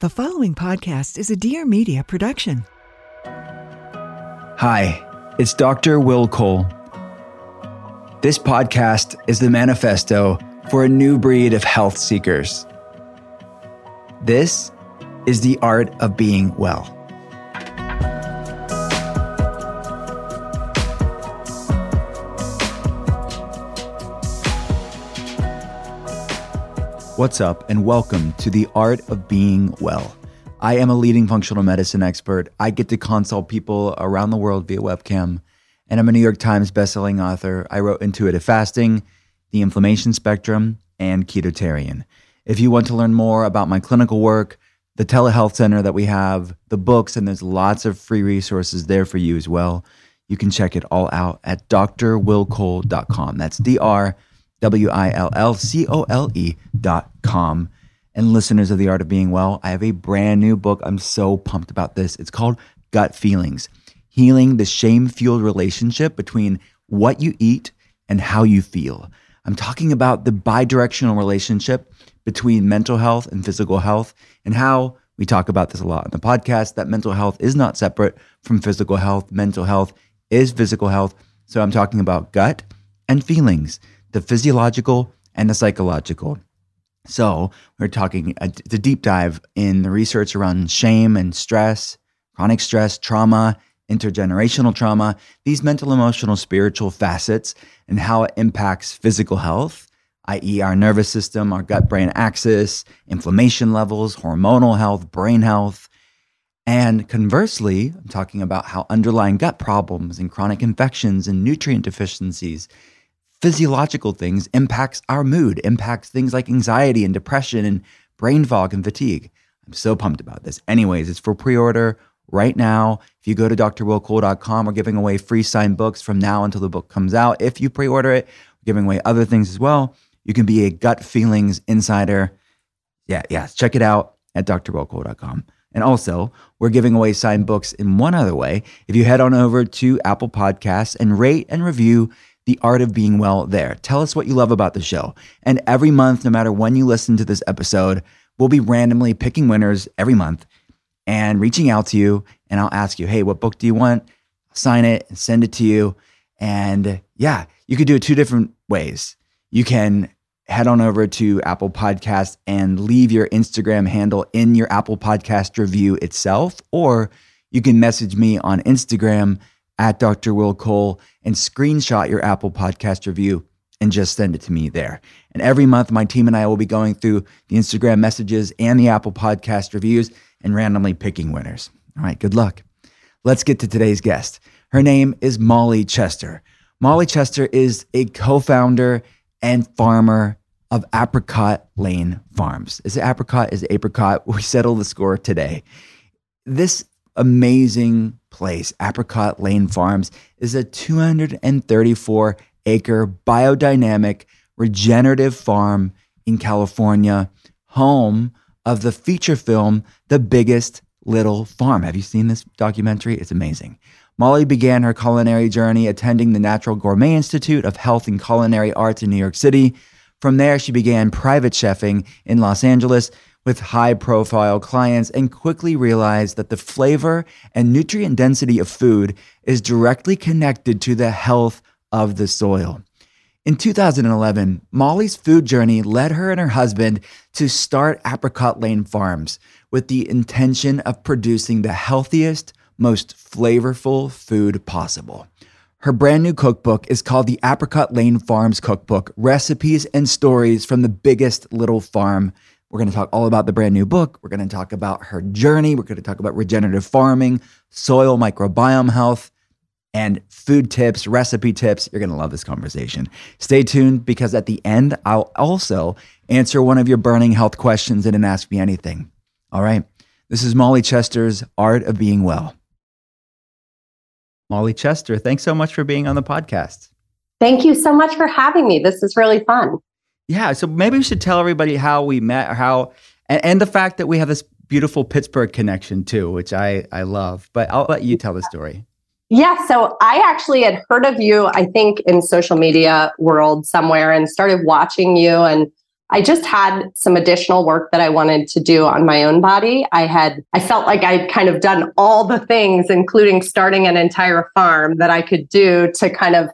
The following podcast is a Dear Media production. Hi, it's Dr. Will Cole. This podcast is the manifesto for a new breed of health seekers. This is the art of being well. What's up, and welcome to the art of being well. I am a leading functional medicine expert. I get to consult people around the world via webcam, and I'm a New York Times bestselling author. I wrote Intuitive Fasting, The Inflammation Spectrum, and Ketotarian. If you want to learn more about my clinical work, the telehealth center that we have, the books, and there's lots of free resources there for you as well. You can check it all out at drwillcole.com. That's D R W I L L C O L E dot com. And listeners of The Art of Being Well, I have a brand new book. I'm so pumped about this. It's called Gut Feelings Healing the Shame Fueled Relationship Between What You Eat and How You Feel. I'm talking about the bi directional relationship between mental health and physical health and how we talk about this a lot in the podcast that mental health is not separate from physical health. Mental health is physical health. So I'm talking about gut and feelings the physiological and the psychological. So, we're talking a, the deep dive in the research around shame and stress, chronic stress, trauma, intergenerational trauma, these mental, emotional, spiritual facets, and how it impacts physical health, i.e., our nervous system, our gut brain axis, inflammation levels, hormonal health, brain health. And conversely, I'm talking about how underlying gut problems and chronic infections and nutrient deficiencies physiological things impacts our mood, impacts things like anxiety and depression and brain fog and fatigue. I'm so pumped about this. Anyways, it's for pre-order right now. If you go to drwillcole.com, we're giving away free signed books from now until the book comes out. If you pre-order it, we're giving away other things as well. You can be a gut feelings insider. Yeah, yeah. Check it out at drwillcole.com. And also, we're giving away signed books in one other way. If you head on over to Apple Podcasts and rate and review the art of being well there. Tell us what you love about the show. And every month, no matter when you listen to this episode, we'll be randomly picking winners every month and reaching out to you. And I'll ask you, hey, what book do you want? sign it and send it to you. And yeah, you could do it two different ways. You can head on over to Apple Podcast and leave your Instagram handle in your Apple Podcast review itself, or you can message me on Instagram at Dr. Will Cole and screenshot your Apple Podcast review and just send it to me there. And every month, my team and I will be going through the Instagram messages and the Apple Podcast reviews and randomly picking winners. All right, good luck. Let's get to today's guest. Her name is Molly Chester. Molly Chester is a co founder and farmer of Apricot Lane Farms. Is it apricot? Is it apricot? We settle the score today. This amazing place, Apricot Lane Farms, is a 234 acre biodynamic regenerative farm in California, home of the feature film The Biggest Little Farm. Have you seen this documentary? It's amazing. Molly began her culinary journey attending the Natural Gourmet Institute of Health and Culinary Arts in New York City. From there, she began private chefing in Los Angeles with high profile clients and quickly realized that the flavor and nutrient density of food is directly connected to the health of the soil. In 2011, Molly's food journey led her and her husband to start Apricot Lane Farms with the intention of producing the healthiest, most flavorful food possible. Her brand new cookbook is called the Apricot Lane Farms Cookbook Recipes and Stories from the Biggest Little Farm. We're going to talk all about the brand new book. We're going to talk about her journey. We're going to talk about regenerative farming, soil microbiome health, and food tips, recipe tips. You're going to love this conversation. Stay tuned because at the end, I'll also answer one of your burning health questions in an Ask Me Anything. All right. This is Molly Chester's Art of Being Well. Molly Chester, thanks so much for being on the podcast. Thank you so much for having me. This is really fun. Yeah. So maybe we should tell everybody how we met how, and, and the fact that we have this beautiful Pittsburgh connection too, which I, I love. But I'll let you tell the story. Yeah, so I actually had heard of you, I think, in social media world somewhere and started watching you. And I just had some additional work that I wanted to do on my own body. I had, I felt like I'd kind of done all the things, including starting an entire farm that I could do to kind of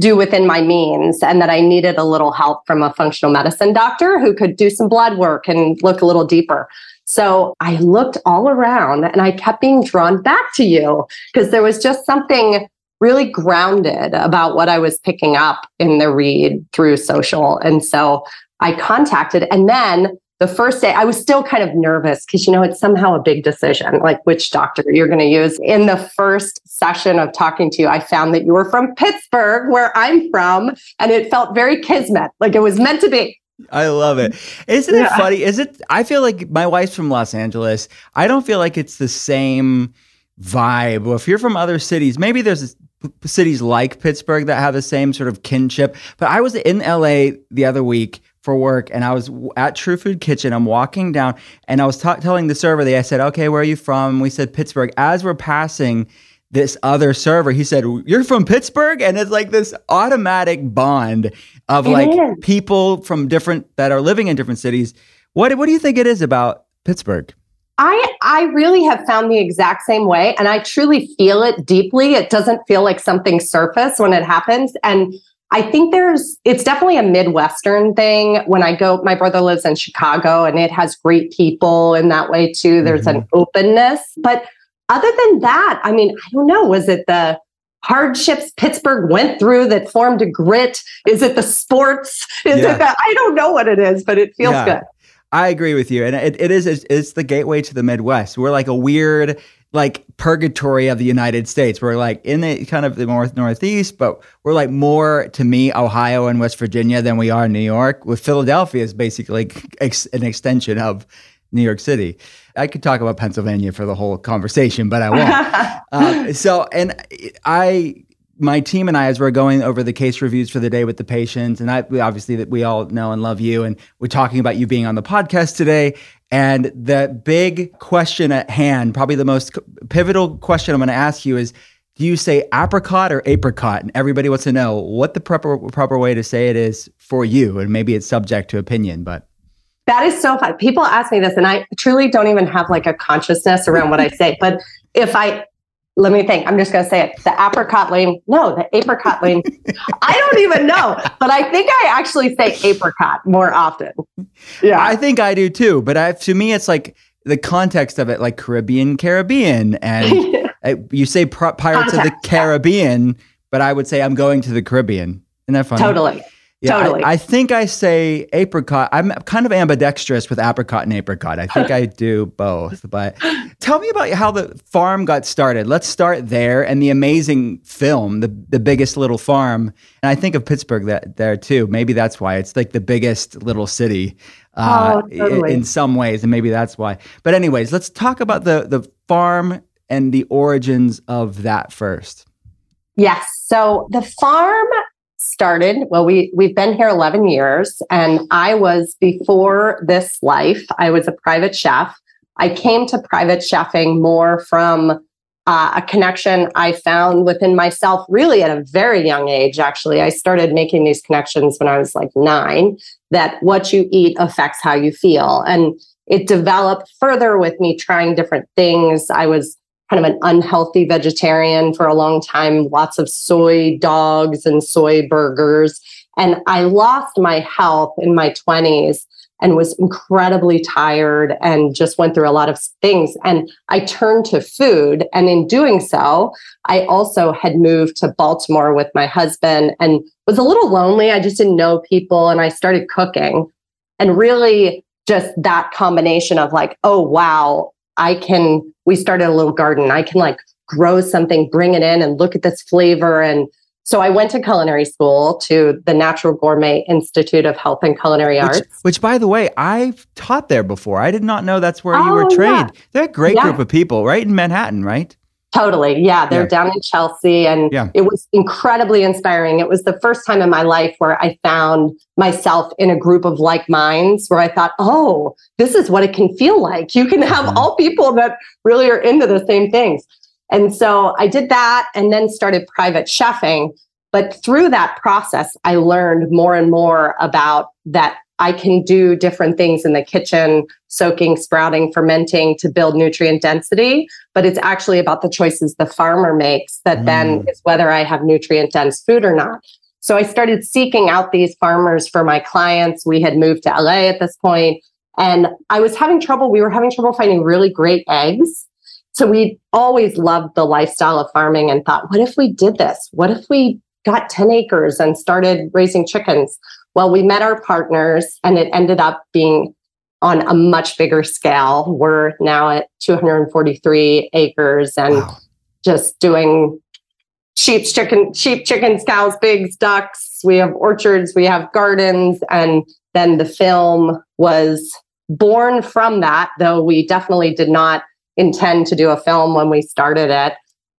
do within my means and that I needed a little help from a functional medicine doctor who could do some blood work and look a little deeper. So I looked all around and I kept being drawn back to you because there was just something really grounded about what I was picking up in the read through social. And so I contacted and then the first day I was still kind of nervous because you know it's somehow a big decision like which doctor you're going to use. In the first session of talking to you I found that you were from Pittsburgh where I'm from and it felt very kismet like it was meant to be. I love it. Isn't yeah. it funny? Is it I feel like my wife's from Los Angeles. I don't feel like it's the same vibe. Well, if you're from other cities, maybe there's cities like Pittsburgh that have the same sort of kinship. But I was in LA the other week for work and I was at True Food Kitchen. I'm walking down and I was ta- telling the server, they I said, okay, where are you from? We said Pittsburgh. As we're passing this other server, he said, you're from Pittsburgh? And it's like this automatic bond of it like is. people from different, that are living in different cities. What, what do you think it is about Pittsburgh? I I really have found the exact same way and I truly feel it deeply. It doesn't feel like something surface when it happens and I think there's, it's definitely a Midwestern thing. When I go, my brother lives in Chicago and it has great people in that way too. There's mm-hmm. an openness. But other than that, I mean, I don't know. Was it the hardships Pittsburgh went through that formed a grit? Is it the sports? Is yeah. it that? I don't know what it is, but it feels yeah. good. I agree with you. And it, it is, it's the gateway to the Midwest. We're like a weird, like purgatory of the United States. We're like in the kind of the north northeast, but we're like more to me Ohio and West Virginia than we are New York. With Philadelphia is basically ex- an extension of New York City. I could talk about Pennsylvania for the whole conversation, but I won't. uh, so, and I my team and I, as we're going over the case reviews for the day with the patients, and I obviously that we all know and love you, and we're talking about you being on the podcast today. And the big question at hand, probably the most pivotal question I'm going to ask you is do you say apricot or apricot? And everybody wants to know what the proper proper way to say it is for you. And maybe it's subject to opinion, but that is so fun. People ask me this, and I truly don't even have like a consciousness around what I say. But if I let me think. I'm just going to say it. The apricot lane. No, the apricot lane. I don't even know, but I think I actually say apricot more often. Yeah, I think I do too. But I, to me, it's like the context of it, like Caribbean, Caribbean, and you say Pirates context, of the Caribbean, yeah. but I would say I'm going to the Caribbean. Isn't that funny? Totally. Yeah, totally. I, I, think I say apricot. I'm kind of ambidextrous with apricot and apricot. I think I do both. But tell me about how the farm got started. Let's start there and the amazing film, the the biggest little farm. And I think of Pittsburgh that there too. Maybe that's why it's like the biggest little city uh, oh, totally. in, in some ways, and maybe that's why. But anyways, let's talk about the the farm and the origins of that first. Yes. So the farm started well we we've been here 11 years and i was before this life i was a private chef. I came to private chefing more from uh, a connection i found within myself really at a very young age actually. I started making these connections when i was like nine that what you eat affects how you feel. And it developed further with me trying different things. I was kind of an unhealthy vegetarian for a long time, lots of soy dogs and soy burgers. And I lost my health in my 20s and was incredibly tired and just went through a lot of things. And I turned to food. And in doing so, I also had moved to Baltimore with my husband and was a little lonely. I just didn't know people. And I started cooking and really just that combination of like, oh, wow, I can, we started a little garden. I can like grow something, bring it in and look at this flavor and so I went to culinary school to the Natural Gourmet Institute of Health and Culinary which, Arts. Which, by the way, I've taught there before. I did not know that's where oh, you were oh, trained. Yeah. They're a great yeah. group of people, right in Manhattan, right? Totally. Yeah. They're yeah. down in Chelsea. And yeah. it was incredibly inspiring. It was the first time in my life where I found myself in a group of like minds where I thought, oh, this is what it can feel like. You can have mm-hmm. all people that really are into the same things. And so I did that and then started private chefing. But through that process, I learned more and more about that I can do different things in the kitchen, soaking, sprouting, fermenting to build nutrient density. But it's actually about the choices the farmer makes that mm. then is whether I have nutrient dense food or not. So I started seeking out these farmers for my clients. We had moved to LA at this point, and I was having trouble. We were having trouble finding really great eggs. So we always loved the lifestyle of farming and thought, what if we did this? What if we got 10 acres and started raising chickens? Well, we met our partners and it ended up being on a much bigger scale. We're now at 243 acres and wow. just doing sheep, chicken, sheep, chickens, cows, pigs, ducks. We have orchards, we have gardens, and then the film was born from that, though we definitely did not intend to do a film when we started it.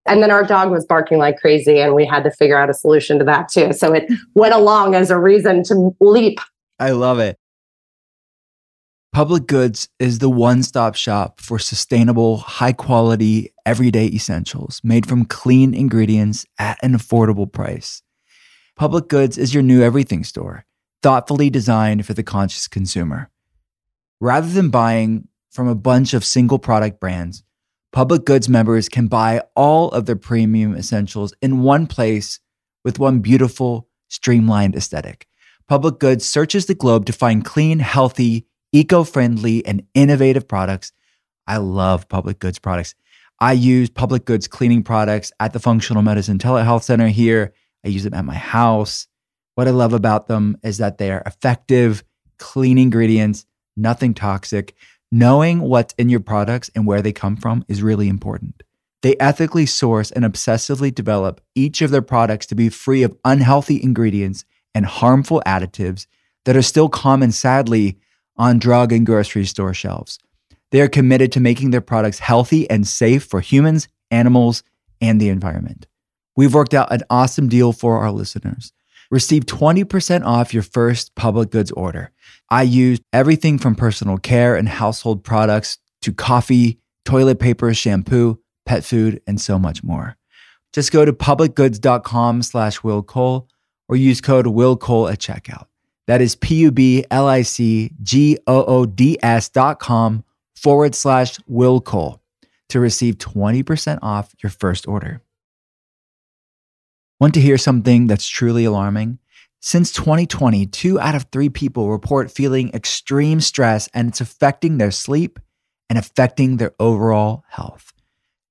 And then our dog was barking like crazy, and we had to figure out a solution to that too. So it went along as a reason to leap. I love it. Public Goods is the one stop shop for sustainable, high quality, everyday essentials made from clean ingredients at an affordable price. Public Goods is your new everything store, thoughtfully designed for the conscious consumer. Rather than buying from a bunch of single product brands, Public Goods members can buy all of their premium essentials in one place with one beautiful, streamlined aesthetic. Public Goods searches the globe to find clean, healthy, eco friendly, and innovative products. I love Public Goods products. I use Public Goods cleaning products at the Functional Medicine Telehealth Center here. I use them at my house. What I love about them is that they are effective, clean ingredients, nothing toxic. Knowing what's in your products and where they come from is really important. They ethically source and obsessively develop each of their products to be free of unhealthy ingredients and harmful additives that are still common, sadly, on drug and grocery store shelves. They are committed to making their products healthy and safe for humans, animals, and the environment. We've worked out an awesome deal for our listeners. Receive 20% off your first public goods order. I use everything from personal care and household products to coffee, toilet paper, shampoo, pet food, and so much more. Just go to publicgoods.com slash Will Cole or use code Will Cole at checkout. That is P-U-B-L-I-C-G-O-O-D-S dot com forward slash Will Cole to receive 20% off your first order. Want to hear something that's truly alarming? Since 2020, two out of three people report feeling extreme stress and it's affecting their sleep and affecting their overall health.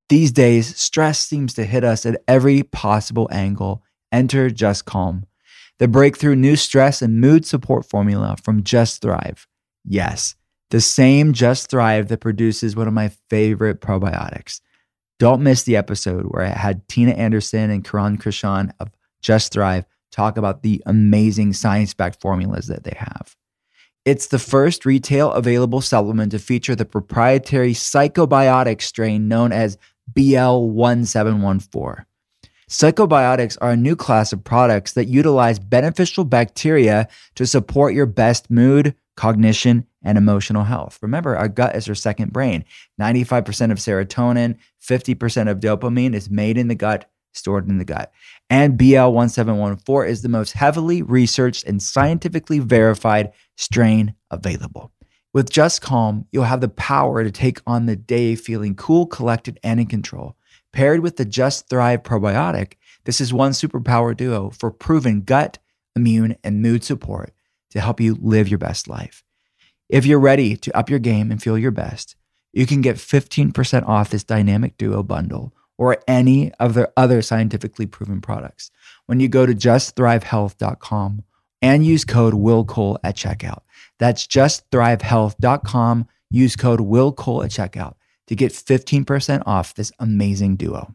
These days, stress seems to hit us at every possible angle. Enter Just Calm, the breakthrough new stress and mood support formula from Just Thrive. Yes, the same Just Thrive that produces one of my favorite probiotics. Don't miss the episode where I had Tina Anderson and Kiran Krishnan of Just Thrive talk about the amazing science backed formulas that they have. It's the first retail available supplement to feature the proprietary psychobiotic strain known as BL1714. Psychobiotics are a new class of products that utilize beneficial bacteria to support your best mood, cognition, and emotional health. Remember, our gut is our second brain. 95% of serotonin, 50% of dopamine is made in the gut stored in the gut. And BL1714 is the most heavily researched and scientifically verified strain available. With Just Calm, you'll have the power to take on the day feeling cool, collected, and in control. Paired with the Just Thrive probiotic, this is one superpower duo for proven gut, immune, and mood support to help you live your best life. If you're ready to up your game and feel your best, you can get 15% off this dynamic duo bundle or any of their other scientifically proven products when you go to justthrivehealth.com and use code WILLCOLE at checkout. That's justthrivehealth.com. Use code WILLCOLE at checkout to get 15% off this amazing duo.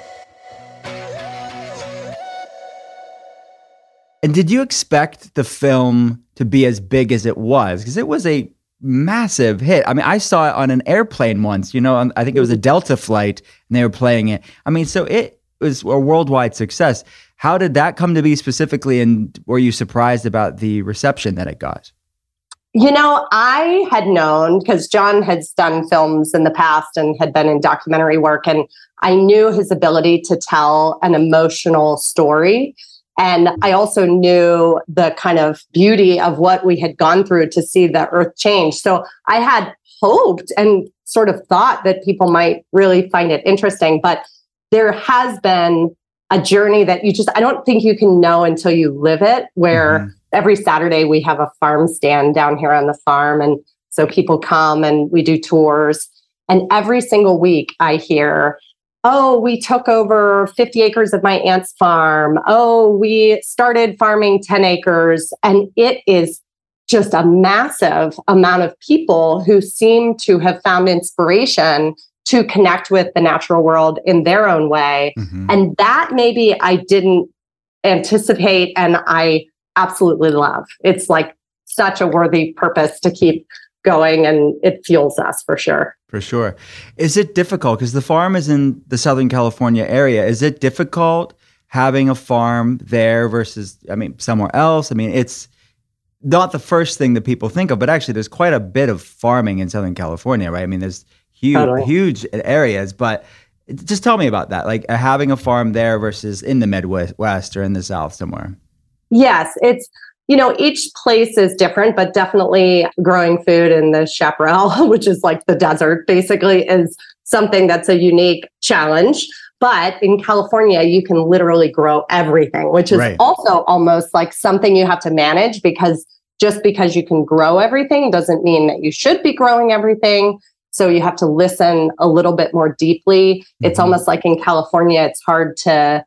And did you expect the film to be as big as it was? Because it was a massive hit. I mean, I saw it on an airplane once, you know, I think it was a Delta flight and they were playing it. I mean, so it was a worldwide success. How did that come to be specifically? And were you surprised about the reception that it got? You know, I had known because John had done films in the past and had been in documentary work, and I knew his ability to tell an emotional story. And I also knew the kind of beauty of what we had gone through to see the earth change. So I had hoped and sort of thought that people might really find it interesting. But there has been a journey that you just, I don't think you can know until you live it, where mm-hmm. every Saturday we have a farm stand down here on the farm. And so people come and we do tours. And every single week I hear, oh, we took over 50 acres of my aunt's farm. Oh, we started farming 10 acres. And it is just a massive amount of people who seem to have found inspiration to connect with the natural world in their own way. Mm-hmm. And that maybe I didn't anticipate and I absolutely love. It's like such a worthy purpose to keep going and it fuels us for sure. For sure. Is it difficult because the farm is in the Southern California area? Is it difficult having a farm there versus I mean somewhere else? I mean, it's not the first thing that people think of, but actually there's quite a bit of farming in Southern California, right? I mean, there's huge totally. huge areas, but just tell me about that. Like uh, having a farm there versus in the Midwest or in the South somewhere. Yes, it's you know, each place is different, but definitely growing food in the chaparral, which is like the desert, basically, is something that's a unique challenge. But in California, you can literally grow everything, which is right. also almost like something you have to manage because just because you can grow everything doesn't mean that you should be growing everything. So you have to listen a little bit more deeply. Mm-hmm. It's almost like in California, it's hard to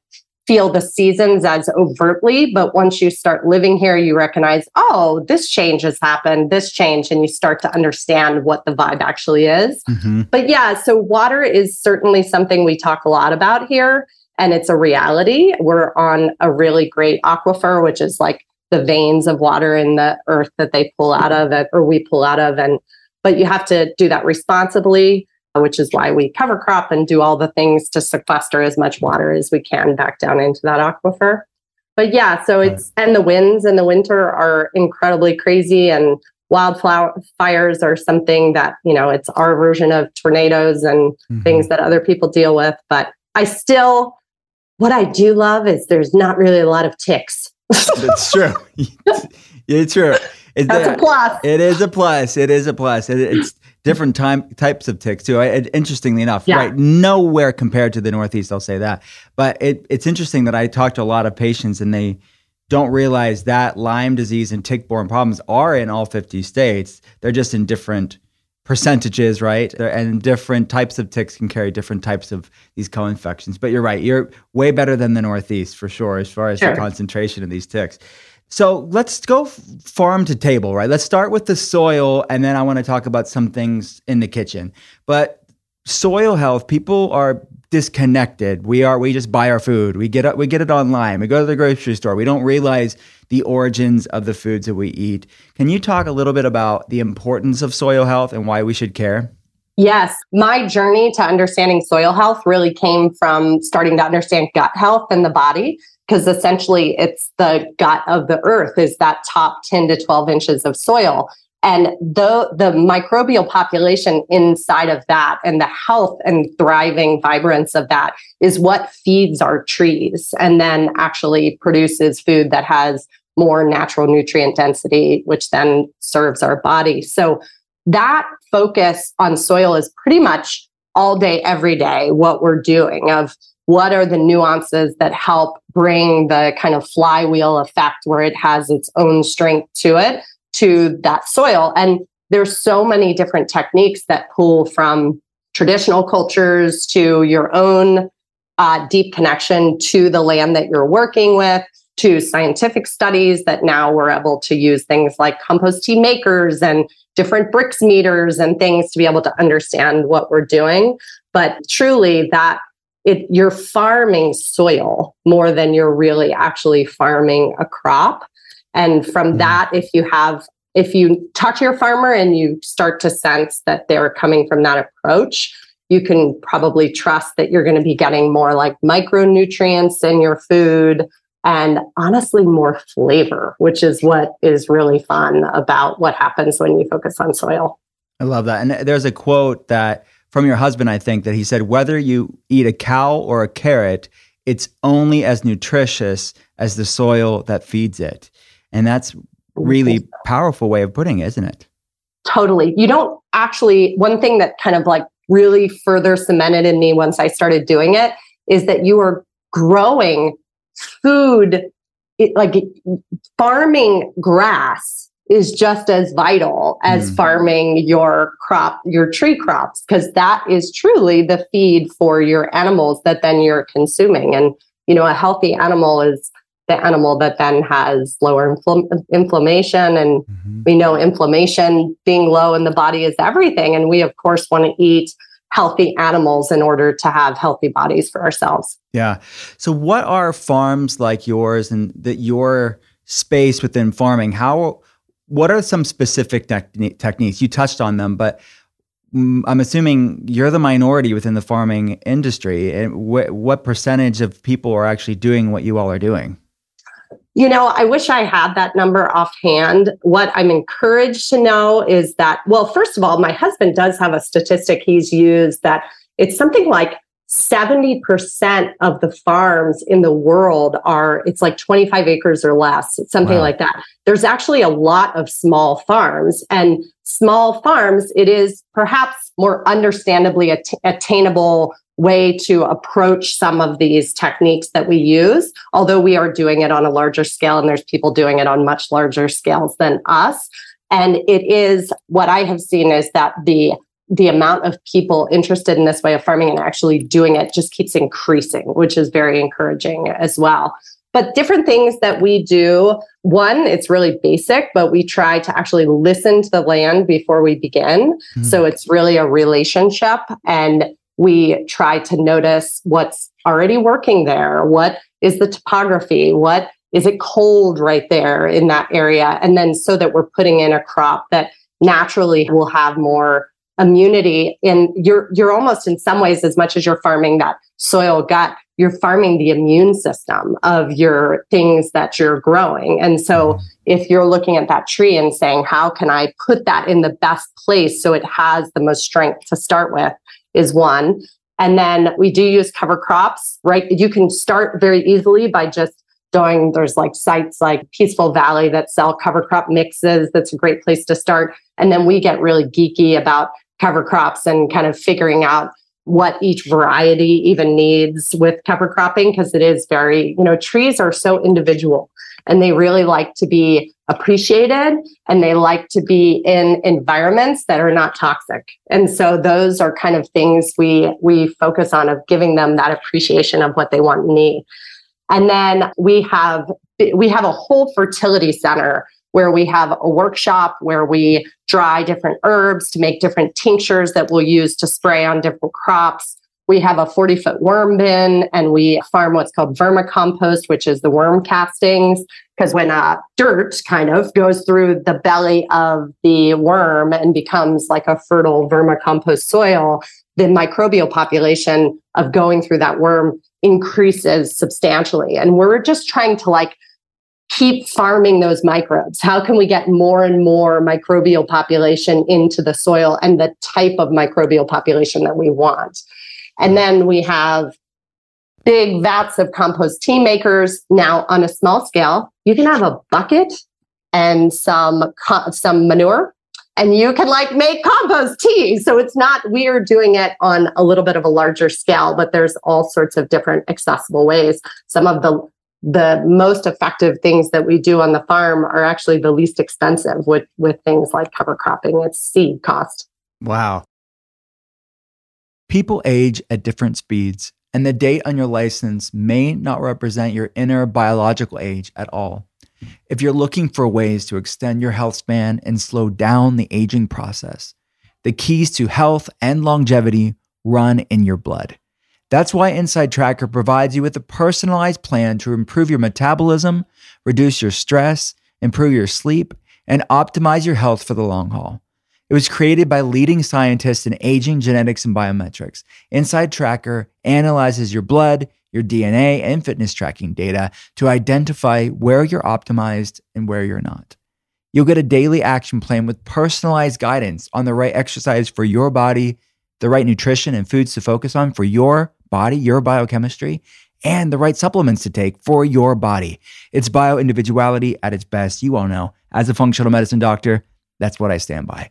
feel the seasons as overtly, but once you start living here, you recognize, oh, this change has happened, this change, and you start to understand what the vibe actually is. Mm-hmm. But yeah, so water is certainly something we talk a lot about here, and it's a reality. We're on a really great aquifer, which is like the veins of water in the earth that they pull out of it, or we pull out of, and but you have to do that responsibly which is why we cover crop and do all the things to sequester as much water as we can back down into that aquifer. But yeah, so it's and the winds in the winter are incredibly crazy and wildflower fires are something that, you know, it's our version of tornadoes and mm-hmm. things that other people deal with, but I still what I do love is there's not really a lot of ticks. That's true. it's true. It, That's a plus. It is a plus. It is a plus. It, it's different time types of ticks too. I, interestingly enough, yeah. right? Nowhere compared to the Northeast, I'll say that. But it, it's interesting that I talk to a lot of patients and they don't realize that Lyme disease and tick-borne problems are in all 50 states. They're just in different percentages, right? And different types of ticks can carry different types of these co-infections. But you're right, you're way better than the Northeast for sure, as far as sure. the concentration of these ticks. So let's go farm to table, right? Let's start with the soil, and then I want to talk about some things in the kitchen. But soil health, people are disconnected. We are we just buy our food. We get we get it online. We go to the grocery store. We don't realize the origins of the foods that we eat. Can you talk a little bit about the importance of soil health and why we should care? Yes, my journey to understanding soil health really came from starting to understand gut health and the body because essentially it's the gut of the earth is that top 10 to 12 inches of soil. And the the microbial population inside of that and the health and thriving vibrance of that is what feeds our trees and then actually produces food that has more natural nutrient density which then serves our body. So that focus on soil is pretty much all day every day what we're doing of what are the nuances that help bring the kind of flywheel effect where it has its own strength to it to that soil? And there's so many different techniques that pull from traditional cultures to your own uh, deep connection to the land that you're working with to scientific studies that now we're able to use things like compost tea makers and different Brix meters and things to be able to understand what we're doing. But truly that it you're farming soil more than you're really actually farming a crop. And from mm-hmm. that if you have if you talk to your farmer and you start to sense that they're coming from that approach you can probably trust that you're going to be getting more like micronutrients in your food and honestly more flavor which is what is really fun about what happens when you focus on soil. I love that. And there's a quote that from your husband, I think, that he said, whether you eat a cow or a carrot, it's only as nutritious as the soil that feeds it. And that's really powerful way of putting it, isn't it? Totally. You don't actually, one thing that kind of like really further cemented in me once I started doing it is that you are growing food, like farming grass is just as vital as mm. farming your crop, your tree crops, because that is truly the feed for your animals that then you're consuming. And, you know, a healthy animal is the animal that then has lower infl- inflammation. And mm-hmm. we know inflammation being low in the body is everything. And we, of course, want to eat healthy animals in order to have healthy bodies for ourselves. Yeah. So, what are farms like yours and that your space within farming? How what are some specific techniques? You touched on them, but mm, I'm assuming you're the minority within the farming industry. And wh- what percentage of people are actually doing what you all are doing? You know, I wish I had that number offhand. What I'm encouraged to know is that, well, first of all, my husband does have a statistic he's used that it's something like 70% of the farms in the world are it's like 25 acres or less something wow. like that there's actually a lot of small farms and small farms it is perhaps more understandably att- attainable way to approach some of these techniques that we use although we are doing it on a larger scale and there's people doing it on much larger scales than us and it is what i have seen is that the the amount of people interested in this way of farming and actually doing it just keeps increasing, which is very encouraging as well. But different things that we do one, it's really basic, but we try to actually listen to the land before we begin. Mm. So it's really a relationship. And we try to notice what's already working there. What is the topography? What is it cold right there in that area? And then so that we're putting in a crop that naturally will have more immunity and you're you're almost in some ways as much as you're farming that soil gut you're farming the immune system of your things that you're growing. And so if you're looking at that tree and saying how can i put that in the best place so it has the most strength to start with? is one. And then we do use cover crops right? You can start very easily by just doing there's like sites like peaceful valley that sell cover crop mixes. That's a great place to start. And then we get really geeky about cover crops and kind of figuring out what each variety even needs with cover cropping because it is very, you know, trees are so individual and they really like to be appreciated and they like to be in environments that are not toxic. And so those are kind of things we we focus on of giving them that appreciation of what they want and need. And then we have we have a whole fertility center where we have a workshop where we dry different herbs to make different tinctures that we'll use to spray on different crops. We have a 40 foot worm bin and we farm what's called vermicompost, which is the worm castings. Because when uh, dirt kind of goes through the belly of the worm and becomes like a fertile vermicompost soil, the microbial population of going through that worm increases substantially. And we're just trying to like keep farming those microbes? How can we get more and more microbial population into the soil and the type of microbial population that we want? And then we have big vats of compost tea makers. Now, on a small scale, you can have a bucket and some some manure and you can like make compost tea. So it's not we're doing it on a little bit of a larger scale, but there's all sorts of different accessible ways. Some of the the most effective things that we do on the farm are actually the least expensive with with things like cover cropping. It's seed cost. Wow. People age at different speeds, and the date on your license may not represent your inner biological age at all. If you're looking for ways to extend your health span and slow down the aging process, the keys to health and longevity run in your blood. That's why Inside Tracker provides you with a personalized plan to improve your metabolism, reduce your stress, improve your sleep, and optimize your health for the long haul. It was created by leading scientists in aging genetics and biometrics. Inside Tracker analyzes your blood, your DNA, and fitness tracking data to identify where you're optimized and where you're not. You'll get a daily action plan with personalized guidance on the right exercise for your body, the right nutrition and foods to focus on for your body, your biochemistry, and the right supplements to take for your body. It's bio individuality at its best. You all know, as a functional medicine doctor, that's what I stand by.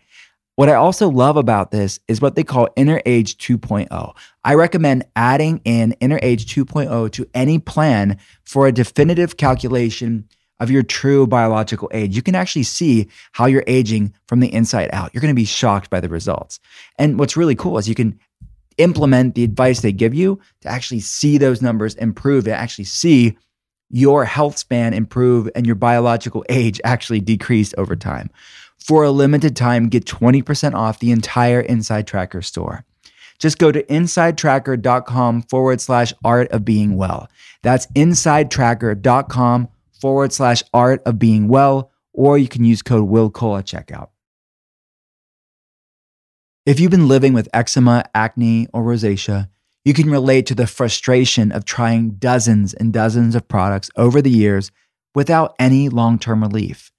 What I also love about this is what they call Inner Age 2.0. I recommend adding in Inner Age 2.0 to any plan for a definitive calculation of your true biological age. You can actually see how you're aging from the inside out. You're going to be shocked by the results. And what's really cool is you can implement the advice they give you to actually see those numbers improve and actually see your health span improve and your biological age actually decrease over time. For a limited time, get 20% off the entire Inside Tracker store. Just go to insidetracker.com forward slash art of being well. That's insidetracker.com forward slash art of being well, or you can use code WILLCOLE at checkout. If you've been living with eczema, acne, or rosacea, you can relate to the frustration of trying dozens and dozens of products over the years without any long term relief.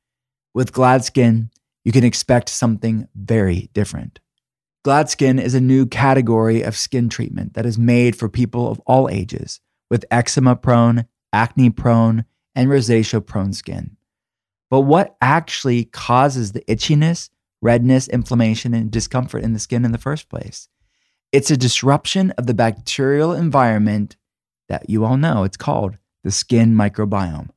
With GladSkin, you can expect something very different. GladSkin is a new category of skin treatment that is made for people of all ages with eczema prone, acne prone, and rosacea prone skin. But what actually causes the itchiness redness, inflammation, and discomfort in the skin in the first place. It's a disruption of the bacterial environment that you all know. It's called the skin microbiome.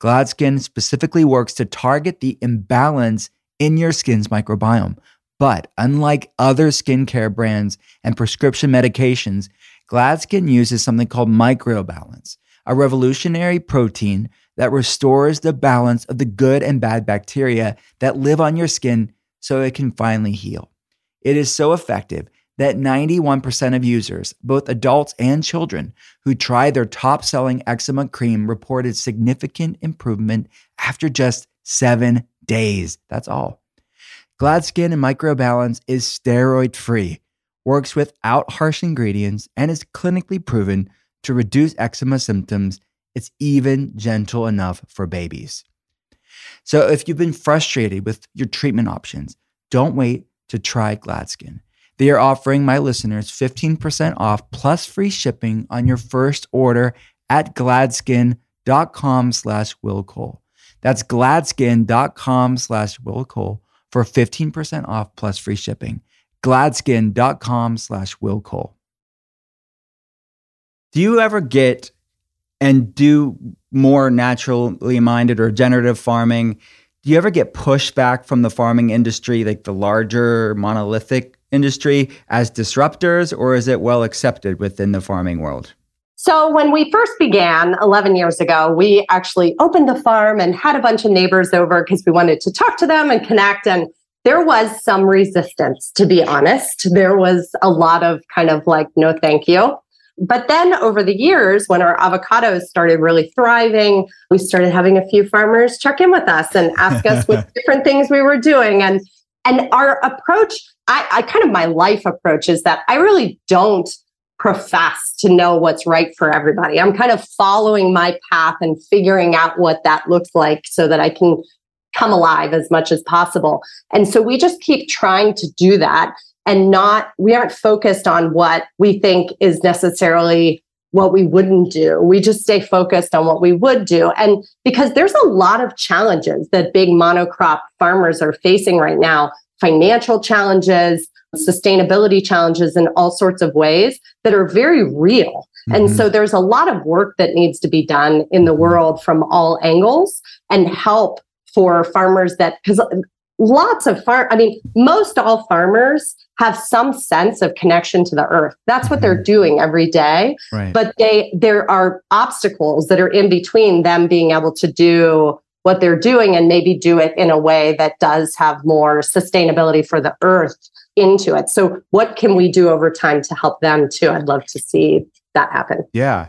GladSkin specifically works to target the imbalance in your skin's microbiome. But unlike other skincare brands and prescription medications, GladSkin uses something called microbalance, a revolutionary protein that restores the balance of the good and bad bacteria that live on your skin so it can finally heal. It is so effective that 91% of users, both adults and children, who tried their top selling eczema cream reported significant improvement after just seven days. That's all. GladSkin and Microbalance is steroid free, works without harsh ingredients, and is clinically proven to reduce eczema symptoms. It's even gentle enough for babies. So if you've been frustrated with your treatment options, don't wait to try GladSkin. They are offering my listeners 15% off plus free shipping on your first order at gladskin.com slash willcole. That's gladskin.com slash willcole for 15% off plus free shipping. gladskin.com slash willcole. Do you ever get and do more naturally minded or generative farming, do you ever get pushback from the farming industry, like the larger monolithic industry, as disruptors, or is it well accepted within the farming world? So, when we first began 11 years ago, we actually opened the farm and had a bunch of neighbors over because we wanted to talk to them and connect. And there was some resistance, to be honest. There was a lot of kind of like, no, thank you. But then over the years, when our avocados started really thriving, we started having a few farmers check in with us and ask us what different things we were doing. And and our approach, I, I kind of my life approach is that I really don't profess to know what's right for everybody. I'm kind of following my path and figuring out what that looks like so that I can come alive as much as possible. And so we just keep trying to do that and not, we aren't focused on what we think is necessarily what we wouldn't do. We just stay focused on what we would do. And because there's a lot of challenges that big monocrop farmers are facing right now financial challenges, sustainability challenges in all sorts of ways that are very real. Mm-hmm. And so there's a lot of work that needs to be done in the world from all angles and help for farmers that, because lots of farm, I mean, most all farmers have some sense of connection to the earth. That's what they're mm-hmm. doing every day. Right. But they, there are obstacles that are in between them being able to do what they're doing and maybe do it in a way that does have more sustainability for the earth into it. So, what can we do over time to help them too? I'd love to see that happen. Yeah.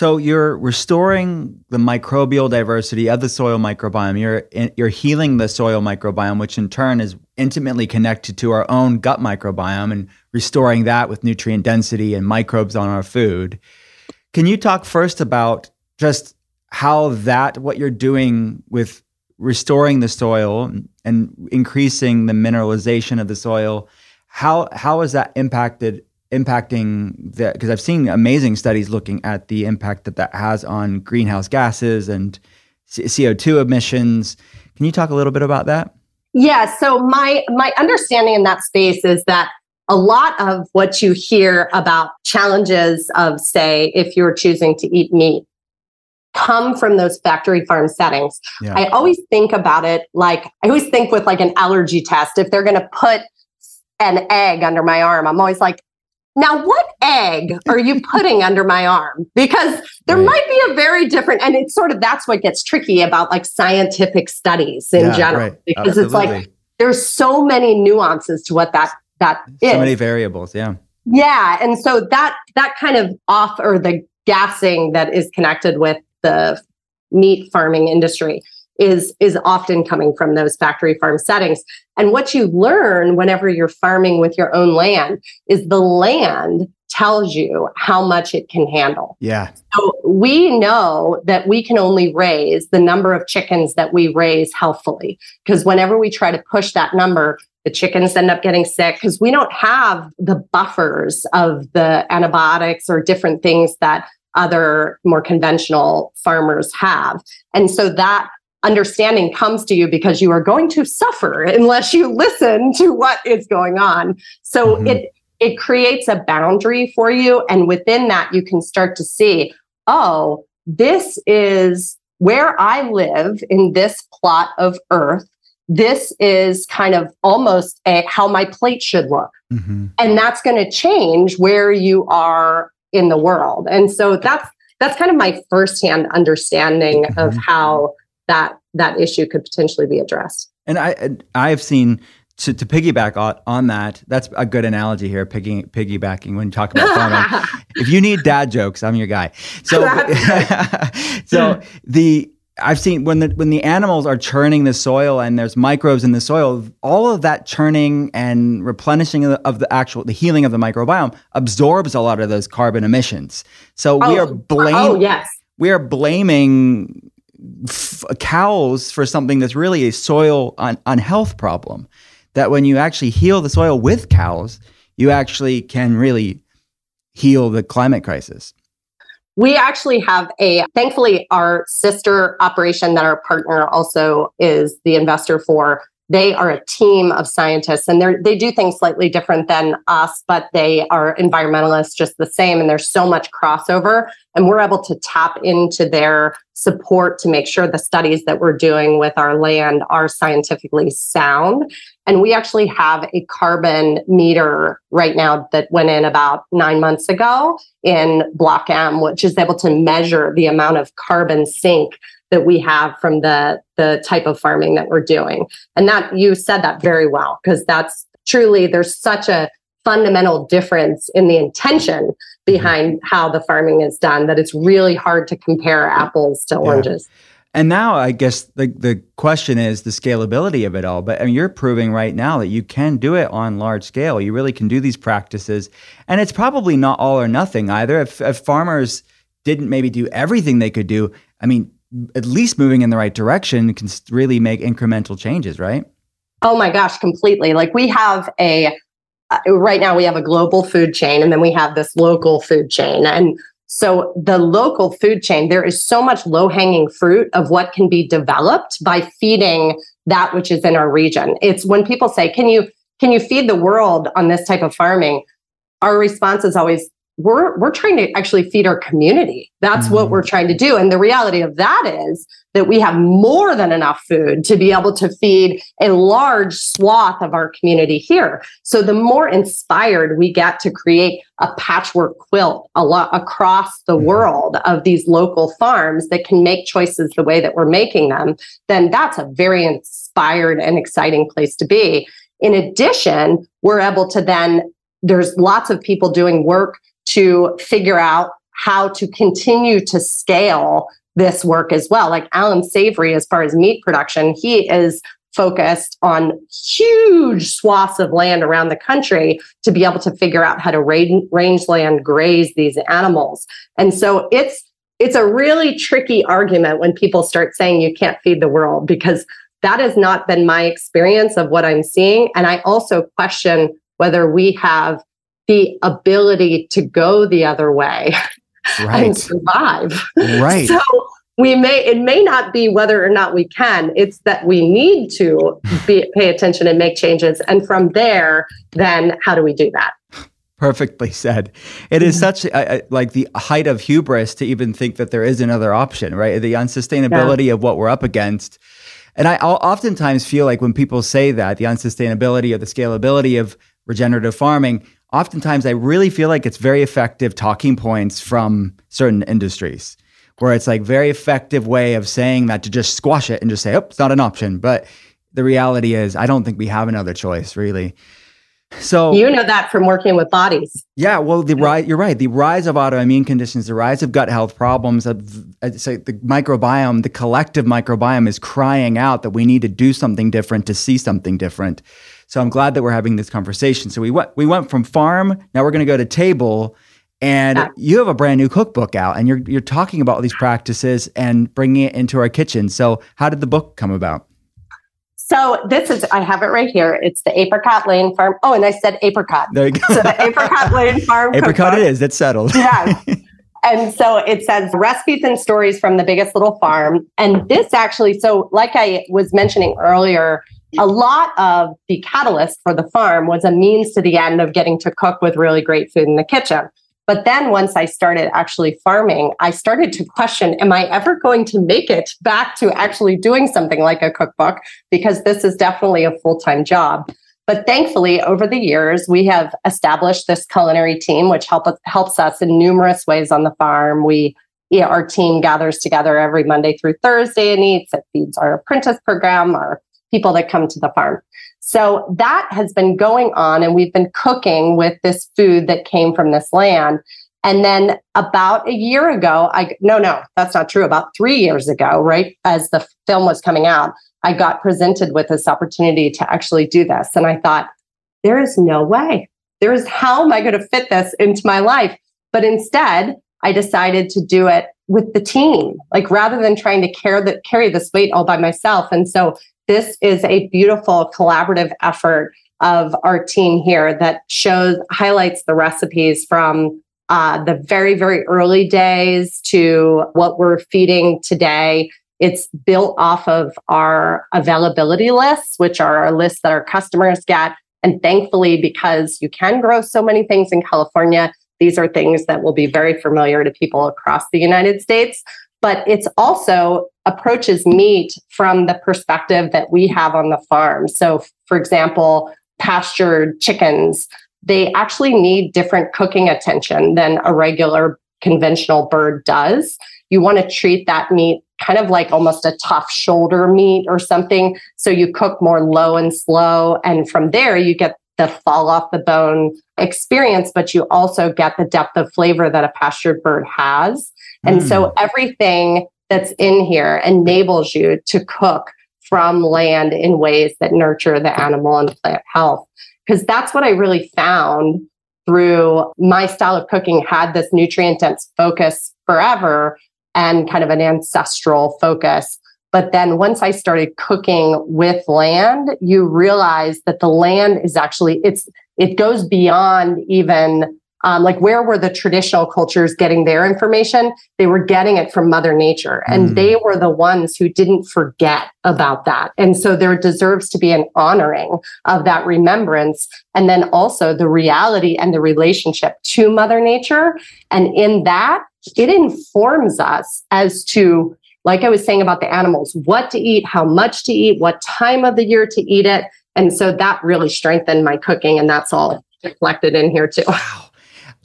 So you're restoring the microbial diversity of the soil microbiome. You're you're healing the soil microbiome, which in turn is intimately connected to our own gut microbiome and restoring that with nutrient density and microbes on our food. Can you talk first about just how that what you're doing with restoring the soil and increasing the mineralization of the soil how how has that impacted impacting that because I've seen amazing studies looking at the impact that that has on greenhouse gases and CO2 emissions can you talk a little bit about that yeah so my my understanding in that space is that a lot of what you hear about challenges of say if you're choosing to eat meat come from those factory farm settings. Yeah. I always think about it like I always think with like an allergy test. If they're going to put an egg under my arm, I'm always like, now what egg are you putting under my arm? Because there right. might be a very different, and it's sort of that's what gets tricky about like scientific studies in yeah, general, right. because Absolutely. it's like there's so many nuances to what that that so is. many variables, yeah. Yeah, and so that that kind of off or the gassing that is connected with the meat farming industry is is often coming from those factory farm settings. And what you learn whenever you're farming with your own land is the land tells you how much it can handle. Yeah. So we know that we can only raise the number of chickens that we raise healthfully because whenever we try to push that number the chickens end up getting sick because we don't have the buffers of the antibiotics or different things that other more conventional farmers have. And so that understanding comes to you because you are going to suffer unless you listen to what is going on. So mm-hmm. it it creates a boundary for you and within that you can start to see, oh, this is where I live in this plot of earth. This is kind of almost a, how my plate should look. Mm-hmm. And that's going to change where you are in the world. And so that's that's kind of my firsthand understanding mm-hmm. of how that that issue could potentially be addressed. And I I've seen to, to piggyback on, on that, that's a good analogy here. Piggy, piggybacking when you talk about farming. if you need dad jokes, I'm your guy. So, so the I've seen when the when the animals are churning the soil and there's microbes in the soil, all of that churning and replenishing of the, of the actual the healing of the microbiome absorbs a lot of those carbon emissions. So oh, we are blaming. Oh yes, we are blaming f- cows for something that's really a soil un- unhealth problem. That when you actually heal the soil with cows, you actually can really heal the climate crisis. We actually have a, thankfully, our sister operation that our partner also is the investor for. They are a team of scientists and they they do things slightly different than us, but they are environmentalists just the same. And there's so much crossover. And we're able to tap into their support to make sure the studies that we're doing with our land are scientifically sound. And we actually have a carbon meter right now that went in about nine months ago in Block M, which is able to measure the amount of carbon sink that we have from the the type of farming that we're doing. And that you said that very well because that's truly there's such a fundamental difference in the intention mm-hmm. behind how the farming is done that it's really hard to compare apples to oranges. Yeah. And now I guess the the question is the scalability of it all. But I mean, you're proving right now that you can do it on large scale. You really can do these practices, and it's probably not all or nothing either. If, if farmers didn't maybe do everything they could do, I mean, at least moving in the right direction can really make incremental changes, right? Oh my gosh, completely. Like we have a uh, right now we have a global food chain and then we have this local food chain and so the local food chain, there is so much low hanging fruit of what can be developed by feeding that which is in our region. It's when people say, can you, can you feed the world on this type of farming? Our response is always, we're we're trying to actually feed our community. That's mm-hmm. what we're trying to do. And the reality of that is that we have more than enough food to be able to feed a large swath of our community here. So the more inspired we get to create a patchwork quilt a lot across the mm-hmm. world of these local farms that can make choices the way that we're making them, then that's a very inspired and exciting place to be. In addition, we're able to then there's lots of people doing work to figure out how to continue to scale this work as well. Like Allan Savory, as far as meat production, he is focused on huge swaths of land around the country to be able to figure out how to range, rangeland graze these animals. And so it's it's a really tricky argument when people start saying you can't feed the world because that has not been my experience of what I'm seeing. And I also question whether we have the ability to go the other way right. and survive. Right. So we may it may not be whether or not we can it's that we need to be, pay attention and make changes and from there then how do we do that perfectly said it is such a, a, like the height of hubris to even think that there is another option right the unsustainability yeah. of what we're up against and i I'll oftentimes feel like when people say that the unsustainability or the scalability of regenerative farming oftentimes I really feel like it's very effective talking points from certain industries where it's like very effective way of saying that to just squash it and just say, oh, it's not an option. But the reality is, I don't think we have another choice, really. So you know that from working with bodies. Yeah, well, the rise you're right. The rise of autoimmune conditions, the rise of gut health problems, uh, of say the microbiome, the collective microbiome is crying out that we need to do something different to see something different. So I'm glad that we're having this conversation. So we went we went from farm, now we're going to go to table. And yeah. you have a brand new cookbook out, and you're you're talking about all these practices and bringing it into our kitchen. So how did the book come about? So this is I have it right here. It's the Apricot Lane Farm. Oh, and I said apricot. There you go. So the Apricot Lane Farm. apricot cookbook. it is. It's settled. Yeah. And so it says recipes and stories from the biggest little farm. And this actually, so like I was mentioning earlier, a lot of the catalyst for the farm was a means to the end of getting to cook with really great food in the kitchen. But then once I started actually farming, I started to question Am I ever going to make it back to actually doing something like a cookbook? Because this is definitely a full time job. But thankfully, over the years, we have established this culinary team, which help, helps us in numerous ways on the farm. We yeah, our team gathers together every Monday through Thursday and eats. It feeds our apprentice program, our people that come to the farm. So that has been going on, and we've been cooking with this food that came from this land. And then about a year ago, I no, no, that's not true. About three years ago, right as the film was coming out, I got presented with this opportunity to actually do this. And I thought, there is no way. There is how am I going to fit this into my life? But instead, I decided to do it with the team, like rather than trying to carry the, carry this weight all by myself. And so this is a beautiful collaborative effort of our team here that shows highlights the recipes from uh, the very very early days to what we're feeding today. It's built off of our availability lists which are our lists that our customers get. And thankfully because you can grow so many things in california these are things that will be very familiar to people across the united states. But it's also approaches meat from the perspective that we have on the farm. So, for example, pastured chickens, they actually need different cooking attention than a regular conventional bird does. You want to treat that meat kind of like almost a tough shoulder meat or something. So you cook more low and slow. And from there, you get the fall off the bone experience, but you also get the depth of flavor that a pastured bird has. And mm. so everything that's in here enables you to cook from land in ways that nurture the animal and plant health. Because that's what I really found through my style of cooking had this nutrient dense focus forever and kind of an ancestral focus. But then once I started cooking with land, you realize that the land is actually it's it goes beyond even um, like where were the traditional cultures getting their information? They were getting it from mother nature and mm. they were the ones who didn't forget about that. And so there deserves to be an honoring of that remembrance and then also the reality and the relationship to mother nature. And in that it informs us as to like i was saying about the animals what to eat how much to eat what time of the year to eat it. And so that really strengthened my cooking and that's all reflected in here too. Wow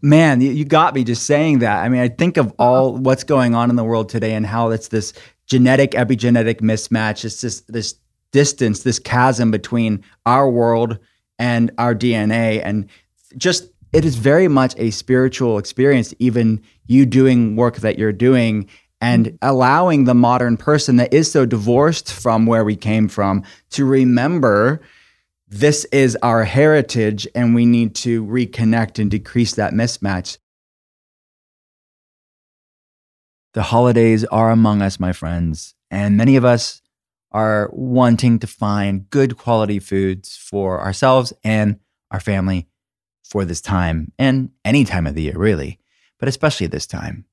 Man, you got me just saying that. I mean, I think of all what's going on in the world today and how it's this genetic epigenetic mismatch. It's just this distance, this chasm between our world and our DNA. And just it is very much a spiritual experience, even you doing work that you're doing and mm-hmm. allowing the modern person that is so divorced from where we came from to remember this is our heritage and we need to reconnect and decrease that mismatch. The holidays are among us, my friends, and many of us are wanting to find good quality foods for ourselves and our family for this time and any time of the year, really, but especially this time.